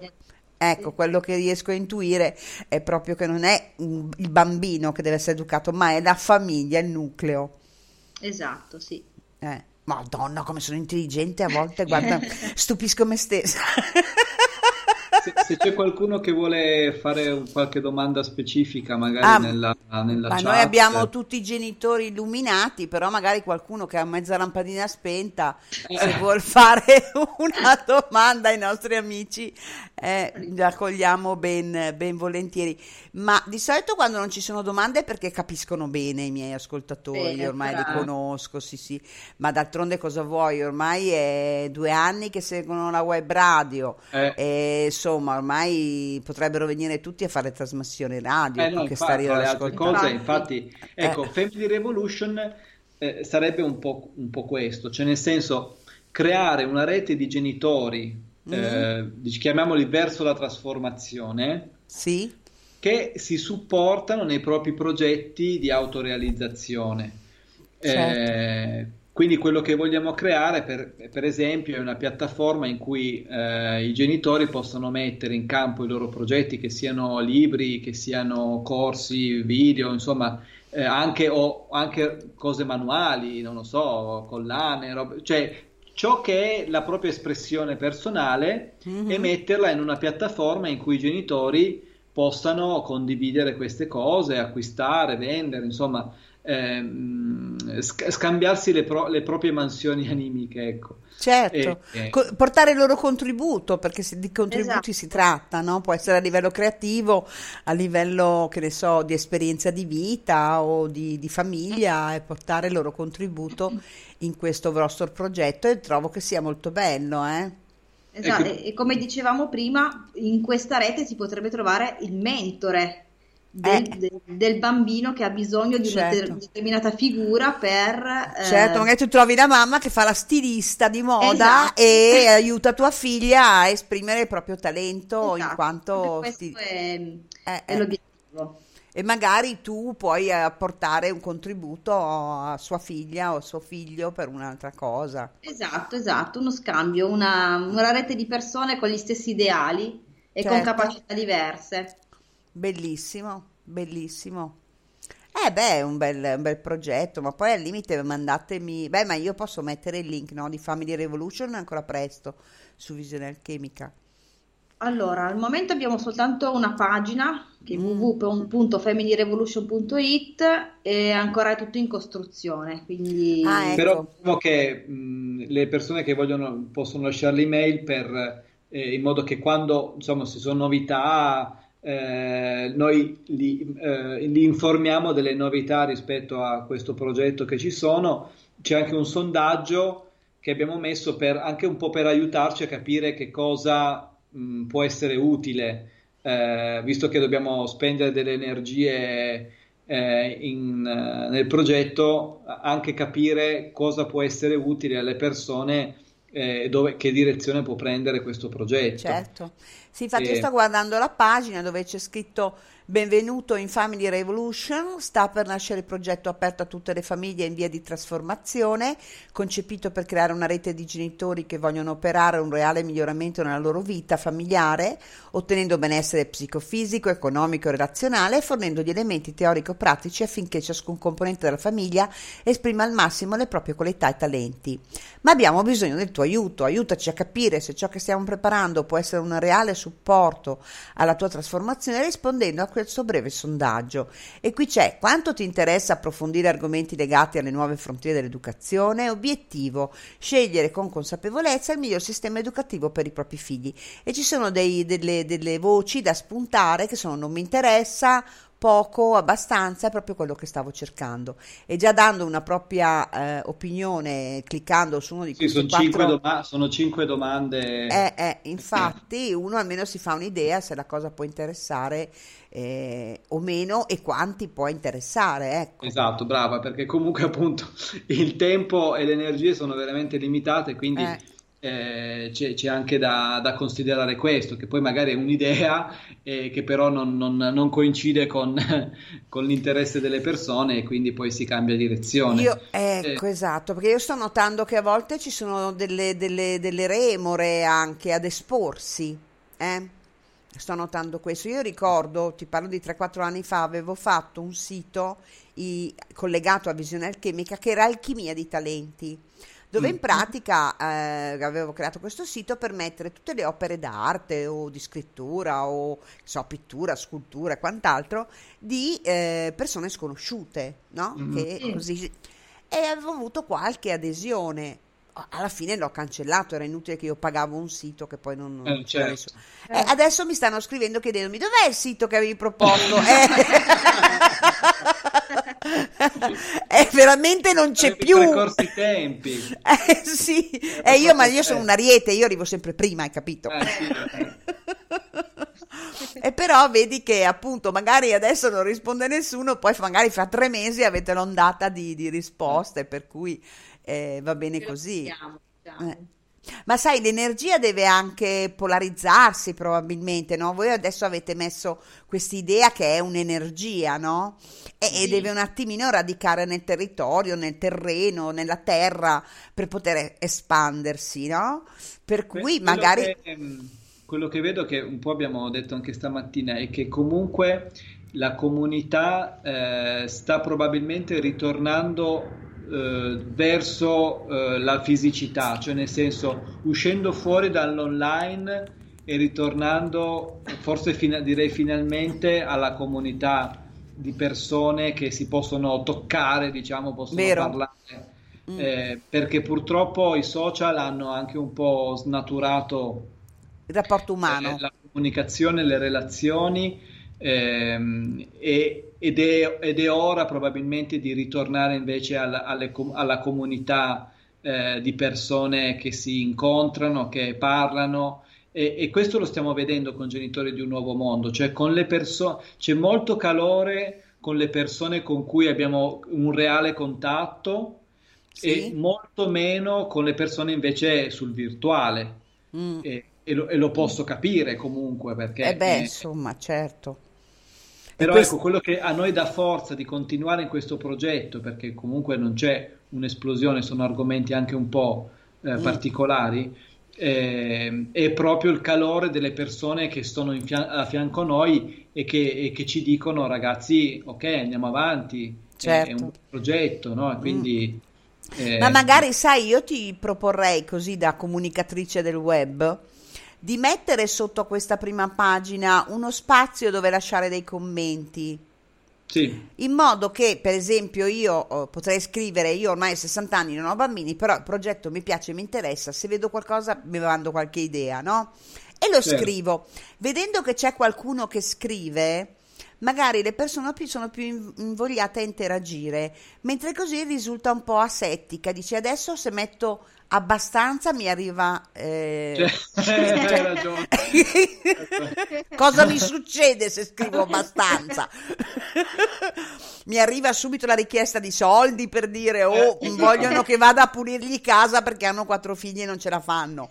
Ecco, quello che riesco a intuire è proprio che non è il bambino che deve essere educato, ma è la famiglia, il nucleo. Esatto, sì. Eh, Madonna, come sono intelligente a volte, guarda, stupisco me stessa. Se, se c'è qualcuno che vuole fare qualche domanda specifica, magari Ah, nella, nella Ma chat, noi abbiamo tutti i genitori illuminati, però magari qualcuno che ha mezza lampadina spenta, se vuol fare una domanda ai nostri amici, eh, la cogliamo ben, ben volentieri. Ma di solito quando non ci sono domande è perché capiscono bene i miei ascoltatori, Bene, ormai li bravo. conosco, sì sì, ma d'altronde cosa vuoi? Ormai è due anni che seguono la web radio Eh. e insomma ormai potrebbero venire tutti a fare trasmissioni radio Eh no, che infatti, le altre cose, infatti, ecco, Eh. Family Revolution eh, sarebbe un po', un po' questo, cioè nel senso creare una rete di genitori, Mm. eh, chiamiamoli verso la trasformazione, Sì, che si supportano nei propri progetti di autorealizzazione. Certo. Eh, quindi quello che vogliamo creare, per, per esempio, è una piattaforma in cui eh, i genitori possono mettere in campo i loro progetti, che siano libri, che siano corsi, video, insomma, eh, anche, o anche cose manuali, non lo so, collane, robe- cioè ciò che è la propria espressione personale Mhm. e metterla in una piattaforma in cui i genitori possano condividere queste cose, acquistare, vendere, insomma, ehm, sc- scambiarsi le, pro- le proprie mansioni animiche, ecco. certo. E- e- Co- portare il loro contributo, perché se di contributi Esatto. si tratta, no? Può essere a livello creativo, a livello, che ne so, di esperienza di vita o di, di famiglia e portare il loro contributo in questo vostro progetto e trovo che sia molto bello, eh? Esatto, Ecco. e, e come dicevamo prima, in questa rete si potrebbe trovare il mentore del, Eh. del- del bambino che ha bisogno di una Certo. de- determinata figura per... eh, Certo, magari tu trovi la mamma che fa la stilista di moda Esatto. e aiuta tua figlia a esprimere il proprio talento in esatto, quanto questo sti- è, Eh, è eh. l'obiettivo. E magari tu puoi eh, apportare un contributo a sua figlia o a suo figlio per un'altra cosa. Esatto, esatto, uno scambio, una, una rete di persone con gli stessi ideali e con Certo. capacità diverse. Bellissimo, bellissimo. Eh beh, è un bel, un bel progetto, ma poi al limite mandatemi... Beh, ma io posso mettere il link, no, di Family Revolution ancora presto su Visione Alchemica. Allora, al momento abbiamo soltanto una pagina che è Mm. www.familyrevolution.it e ancora è tutto in costruzione, quindi Ah, ecco. Però diciamo che mh, le persone che vogliono possono lasciare l'email per, eh, in modo che quando insomma ci sono novità eh, noi li, eh, li informiamo delle novità rispetto a questo progetto che ci sono. C'è anche un sondaggio che abbiamo messo per, anche un po' per aiutarci a capire che cosa mh, può essere utile, eh, visto che dobbiamo spendere delle energie eh, in, eh, nel progetto, anche capire cosa può essere utile alle persone dove, che direzione può prendere questo progetto. Certo. Sì, infatti io E- sto guardando la pagina dove c'è scritto Benvenuto in Family Revolution, sta per nascere il progetto aperto a tutte le famiglie in via di trasformazione, concepito per creare una rete di genitori che vogliono operare un reale miglioramento nella loro vita familiare, ottenendo benessere psicofisico, economico e relazionale, fornendo gli elementi teorico-pratici affinché ciascun componente della famiglia esprima al massimo le proprie qualità e talenti. Ma abbiamo bisogno del tuo aiuto, aiutaci a capire se ciò che stiamo preparando può essere un reale supporto alla tua trasformazione rispondendo a questo breve sondaggio. E qui c'è quanto ti interessa approfondire argomenti legati alle nuove frontiere dell'educazione? Obiettivo, scegliere con consapevolezza il miglior sistema educativo per i propri figli. E ci sono dei, delle, delle voci da spuntare che sono non mi interessa, poco, abbastanza, è proprio quello che stavo cercando. E già dando una propria eh, opinione, cliccando su uno di Sì, questi sono, quattro... cinque doma- sono cinque domande. Eh, eh, infatti uno almeno si fa un'idea se la cosa può interessare eh, o meno e quanti può interessare, ecco. Esatto, brava, perché comunque appunto il tempo e le energie sono veramente limitate, quindi Eh. eh, c'è, c'è anche da, da considerare questo, che poi magari è un'idea eh, che però non, non- non coincide con, con l'interesse delle persone e quindi poi si cambia direzione. Io, ecco, esatto, perché io sto notando che a volte ci sono delle, delle- delle remore anche ad esporsi, eh? Sto notando questo. Io ricordo, ti parlo di 3-4 anni fa, avevo fatto un sito i- collegato a Visione Alchemica che era Alchimia di Talenti, dove in Mm. pratica eh, avevo creato questo sito per mettere tutte le opere d'arte o di scrittura o so, pittura, scultura e quant'altro di eh, persone sconosciute, no? Mhm. Che Sì. così e avevo avuto qualche adesione. Alla fine l'ho cancellato, era inutile che io pagavo un sito che poi non, Eh, c'era certo. Eh, adesso mi stanno scrivendo chiedendomi dov'è il sito che avevi proposto? Eh. Eh, veramente non c'è Avevi più. precorso i tempi. Eh, sì, eh, io, ma io sono un ariete, io arrivo sempre prima, hai capito? Eh. E però vedi che appunto magari adesso non risponde nessuno, poi magari fra tre mesi avete l'ondata di, di risposte, per cui eh, va bene così. Eh. Ma sai, l'energia deve anche polarizzarsi probabilmente, no? Voi adesso avete messo quest'idea che è un'energia, no? E, e Sì. deve un attimino radicare nel territorio, nel terreno, nella terra per poter espandersi, no? Per cui Que- quello magari... che, ehm, quello che vedo che un po' abbiamo detto anche stamattina è che comunque la comunità eh, sta probabilmente ritornando eh, verso eh, la fisicità, cioè nel senso uscendo fuori dall'online e ritornando forse fina- direi finalmente alla comunità di persone che si possono toccare, diciamo, possono Vero. parlare. Mm. Eh, perché purtroppo i social hanno anche un po' snaturato Il rapporto umano. eh, la comunicazione, le relazioni ehm, e- ed, è, ed è ora probabilmente di ritornare invece alla, alle alla comunità eh, di persone che si incontrano, che parlano. E, e questo lo stiamo vedendo con Genitori di un Nuovo Mondo, cioè con le persone, c'è molto calore con le persone con cui abbiamo un reale contatto Sì. e molto meno con le persone invece sul virtuale. Mm. E, e lo, e lo posso capire comunque perché Eh beh, eh, insomma, certo. Però questo- ecco quello che a noi dà forza di continuare in questo progetto perché comunque non c'è un'esplosione sono argomenti anche un po' eh, Mm. particolari eh, è proprio il calore delle persone che sono in fia- a fianco a noi e che, e che ci dicono ragazzi ok andiamo avanti è- è, Certo. un progetto no? E quindi eh, Ma magari, sai, io ti proporrei così da comunicatrice del web di mettere sotto questa prima pagina uno spazio dove lasciare dei commenti. sì In modo che, per esempio, io eh, potrei scrivere, io ormai ho 60 anni, non ho bambini, però il progetto mi piace, mi interessa, se vedo qualcosa mi mando qualche idea, no? E lo Certo. scrivo. Vedendo che c'è qualcuno che scrive, magari le persone più, sono più in- invogliate a interagire, mentre così risulta un po' asettica. Dice adesso se metto abbastanza mi arriva... eh, Cioè, hai ragione. Cosa mi succede se scrivo abbastanza? mi arriva subito la richiesta di soldi per dire oh, vogliono che vada a pulirgli casa perché hanno quattro figli e non ce la fanno.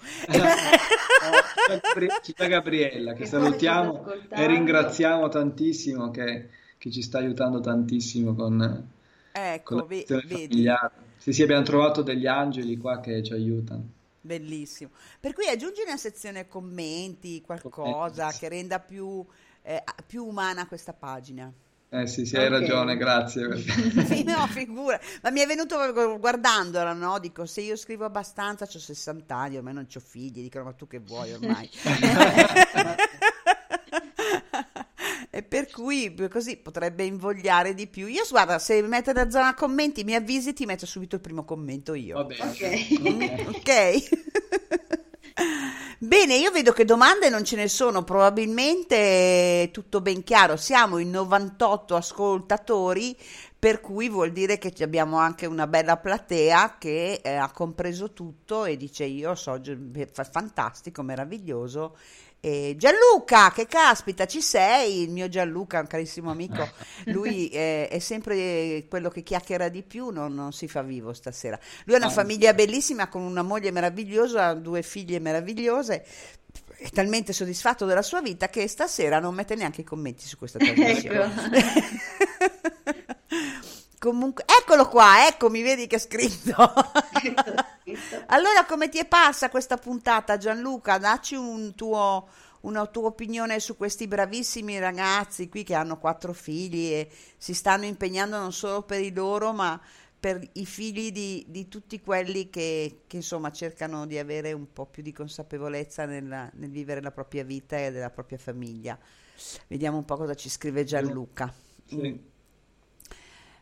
Ci sta Gabriella che salutiamo e ringraziamo tantissimo che, che ci sta aiutando tantissimo con, con Ecco, la ve- questione vedi. familiare. Sì, sì, abbiamo trovato degli angeli qua che ci aiutano. Bellissimo. Per cui aggiungi una sezione commenti, qualcosa che renda più, eh, più umana questa pagina. Eh sì, sì, hai Ok. ragione, grazie. Sì, no, figura. Ma mi è venuto guardandola, no? Dico, se io scrivo abbastanza, ho 60 anni, ormai non ho figli, dicono, ma tu che vuoi ormai? Per cui così potrebbe invogliare di più. Io, guarda, se mette la zona commenti, mi avvisi, ti metto subito il primo commento io. Va bene. Mm, ok. Bene, io vedo che domande non ce ne sono, probabilmente è tutto ben chiaro. Siamo in 98 ascoltatori, per cui vuol dire che abbiamo anche una bella platea che eh, ha compreso tutto e dice io so, fantastico, meraviglioso. E Gianluca, che caspita, ci sei, il mio Gianluca, un carissimo amico, lui eh, è sempre quello che chiacchiera di più, non, non si fa vivo stasera. Lui ha una Ah. famiglia bellissima con una moglie meravigliosa, due figlie meravigliose, è talmente soddisfatto della sua vita che stasera non mette neanche i commenti su questa trasmissione. Comunque, eccolo qua, ecco, mi vedi che è scritto. allora, come ti è passa questa puntata, Gianluca? Dacci un tuo, una tua opinione su questi bravissimi ragazzi qui che hanno quattro figli e si stanno impegnando non solo per i loro, ma per i figli di, di tutti quelli che, che, insomma cercano di avere un po' più di consapevolezza nella- nel vivere la propria vita e della propria famiglia. Vediamo un po' cosa ci scrive Gianluca. Sì.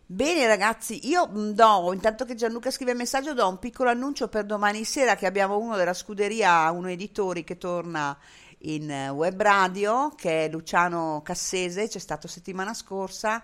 Bene ragazzi, io mh, do, intanto che Gianluca scrive il messaggio, do un piccolo annuncio per domani sera che abbiamo uno della scuderia, uno editori che torna in eh, web radio, che è Luciano Cassese, c'è stato settimana scorsa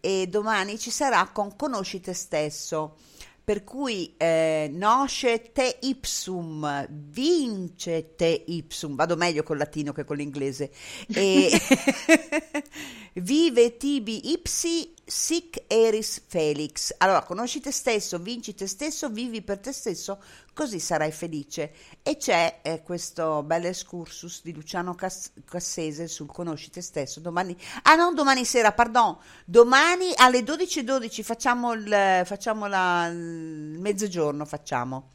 e domani ci sarà con Conosci te stesso. Per cui eh, nosce te ipsum, vince te ipsum, vado meglio col latino che con l'inglese, e vive tibi ipsi sic eris felix. Allora, conosci te stesso, vinci te stesso, vivi per te stesso, così sarai felice. E c'è eh, questo bel excursus di Luciano Cas- Cassese sul conosci te stesso domani. Ah, non domani sera, pardon, domani alle 12.12 facciamo il, facciamo la, il mezzogiorno, facciamo.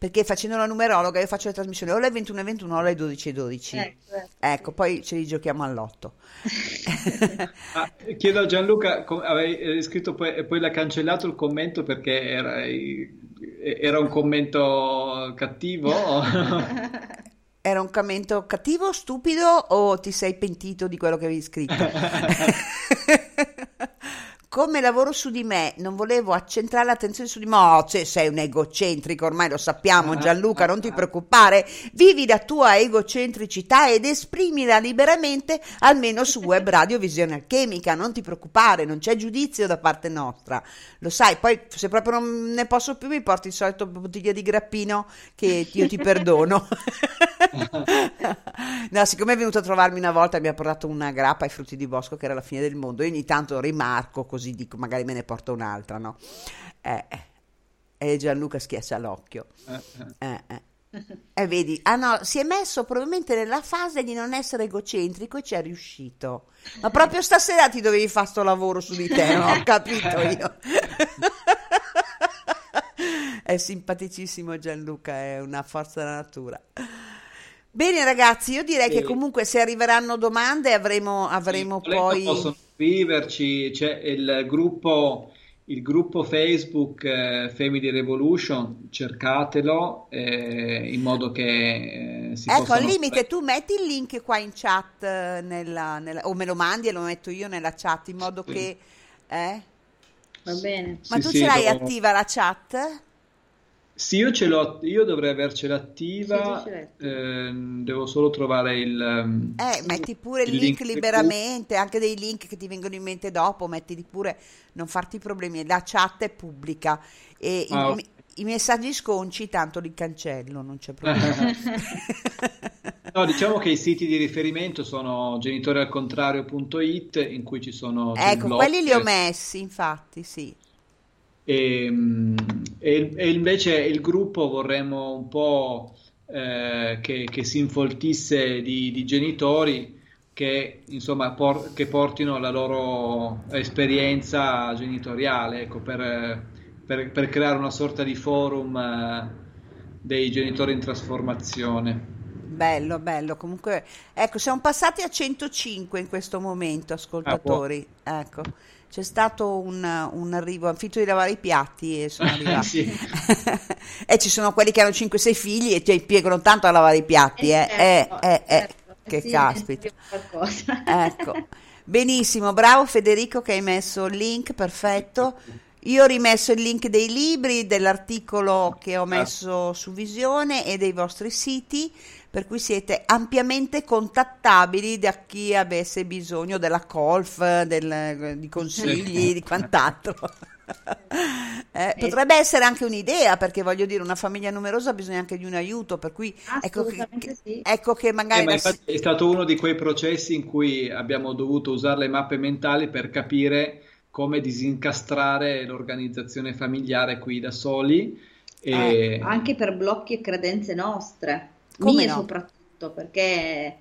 Perché facendo la numerologa io faccio le trasmissioni o alle 21.21 o alle 12.12. Ecco, ecco. Ecco, poi ce li giochiamo all'otto. Ah, chiedo a Gianluca, avevi eh, scritto poi, e poi l'ha cancellato il commento perché era, era un commento cattivo? Era un commento cattivo, stupido o ti sei pentito di quello che avevi scritto? Come lavoro su di me, non volevo accentrare l'attenzione su di me. Oh, se sei un egocentrico, ormai lo sappiamo, Gianluca, non ti preoccupare. Vivi la tua egocentricità ed esprimila liberamente, almeno su Web Radio Visione Alchemica. Non ti preoccupare, non c'è giudizio da parte nostra. Lo sai, poi se proprio non ne posso più, mi porti il solito bottiglia di grappino che io ti perdono. No, siccome è venuto a trovarmi una volta e mi ha portato una grappa ai frutti di bosco che era la fine del mondo, io ogni tanto rimarco così dico, magari me ne porto un'altra, no? Eh, eh. e Gianluca schiaccia l'occhio. Eh, eh. E vedi, ah no, si è messo probabilmente nella fase di non essere egocentrico e ci è riuscito. Ma proprio stasera ti dovevi fare sto lavoro su di te, no? Ho capito io. È simpaticissimo Gianluca, è una forza della natura. Bene ragazzi, io direi che Sì. comunque se arriveranno domande avremo, avremo Volendo poi... possono scriverci, c'è il gruppo, il gruppo Facebook eh, Family Revolution, cercatelo eh, in modo che eh, si Ecco, al limite tu metti il link qua in chat eh, nella, nella- o me lo mandi e lo metto io nella chat in modo Sì. che... Eh? Va bene. Ma Sì, tu sì, ce l'hai lo- attiva la chat? Sì, io ce l'ho, io dovrei avercela attiva, ehm, devo solo trovare il, ehm, Eh, metti pure il link link liberamente, anche dei link che ti vengono in mente dopo, mettili pure, non farti problemi, la chat è pubblica e Ah, ok. i messaggi sconci tanto li cancello, non c'è problema. No, diciamo che i siti di riferimento sono genitorialcontrario.it in cui ci sono... ecco, quelli li ho messi, infatti, sì. E, mm, e- e invece il gruppo vorremmo un po' eh, che, che si infoltisse di, di genitori che insomma por- che portino la loro esperienza genitoriale, ecco, per, per- per creare una sorta di forum eh, dei genitori in trasformazione. Bello, bello. Comunque, ecco, siamo passati a 105 in questo momento, ascoltatori. Ecco, c'è stato un, un arrivo, hanno finito di lavare i piatti e sono arrivati. Sì. e ci sono quelli che hanno 5-6 figli e ti impiegano tanto a lavare i piatti, eh. Eh, certo, eh, eh, certo. che Sì, caspita. Ecco, benissimo, bravo Federico che hai messo il link, perfetto. Io ho rimesso il link dei libri, dell'articolo che ho messo su Visione e dei vostri siti, per cui siete ampiamente contattabili da chi avesse bisogno della colf, del- di consigli, di quant'altro. Eh, potrebbe essere anche un'idea, perché voglio dire, una famiglia numerosa ha bisogno anche di un aiuto, per cui ecco che, sì. ecco che magari... Eh, ma infatti è stato uno di quei processi in cui abbiamo dovuto usare le mappe mentali per capire come disincastrare l'organizzazione familiare qui da soli. E... Eh, anche per blocchi e credenze nostre, Come no? soprattutto, perché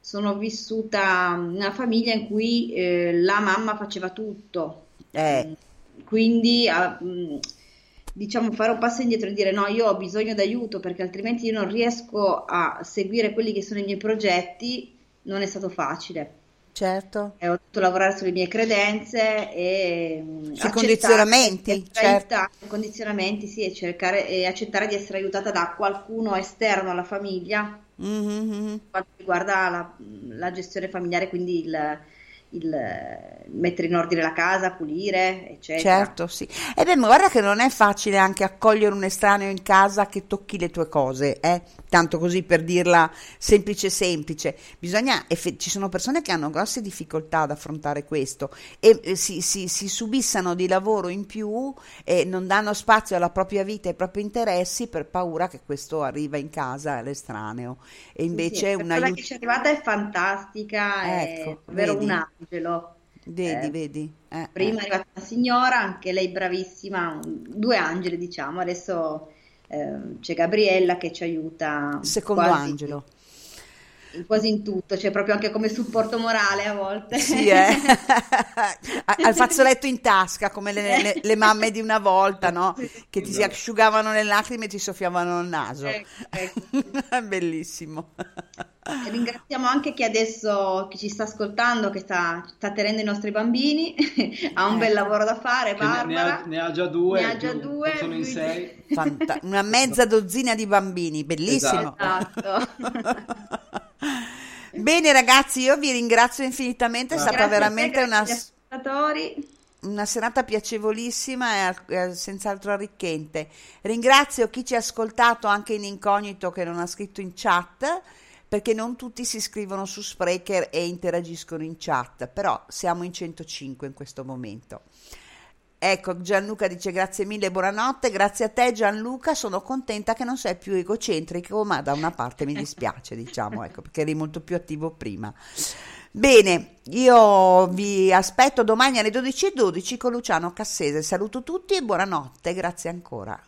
sono vissuta in una famiglia in cui eh, la mamma faceva tutto, Eh, quindi ah, mh, diciamo fare un passo indietro e dire no, io ho bisogno d'aiuto perché altrimenti io non riesco a seguire quelli che sono i miei progetti, non è stato facile. Certo. E ho dovuto lavorare sulle mie credenze e mh, Sui condizionamenti, certo. condizionamenti, sì, e cercare e accettare di essere aiutata da qualcuno esterno alla famiglia Mhm, quanto riguarda la, la gestione familiare, quindi il, il mettere in ordine la casa, pulire, eccetera. Certo, sì. E beh, ma guarda che non è facile anche accogliere un estraneo in casa che tocchi le tue cose, eh? Tanto così per dirla semplice semplice. Bisogna, effe- ci sono persone che hanno grosse difficoltà ad affrontare questo e eh, si, si- si subissano di lavoro in più e non danno spazio alla propria vita e ai propri interessi per paura che questo arriva in casa all'estraneo. E Sì, invece sì, un quella che ci è arrivata è fantastica, è Ecco, davvero vedi? un angelo. Vedi, Eh, vedi? Eh, Prima eh. è arrivata una signora, anche lei bravissima, due angeli diciamo, adesso ehm, c'è Gabriella che ci aiuta Secondo quasi, Angelo. quasi in tutto, cioè proprio anche come supporto morale a volte. Sì, eh. Al fazzoletto in tasca, come le, le- le mamme di una volta, no? Che ti si asciugavano le lacrime e ti soffiavano il naso. Ecco, ecco. Bellissimo. Ringraziamo anche chi adesso chi ci sta ascoltando, che sta, sta tenendo i nostri bambini, ha un bel Ecco. lavoro da fare, ne, ha, Barbara. ne ha già due, Ne ha già più- due, sono in sei. Fanta- una mezza dozzina di bambini, bellissimo. Esatto. Bene ragazzi, io vi ringrazio infinitamente, è stata Grazie te, veramente grazie una, una serata piacevolissima e eh, senz'altro arricchente. Ringrazio chi ci ha ascoltato anche in incognito che non ha scritto in chat, perché non tutti si iscrivono su Spreaker e interagiscono in chat, però siamo in 105 in questo momento. Ecco, Gianluca dice grazie mille, buonanotte, grazie a te Gianluca, sono contenta che non sei più egocentrico, ma da una parte mi dispiace, diciamo, ecco, perché eri molto più attivo prima. Bene, io vi aspetto domani alle 12.12 con Luciano Cassese. Saluto tutti e buonanotte, grazie ancora.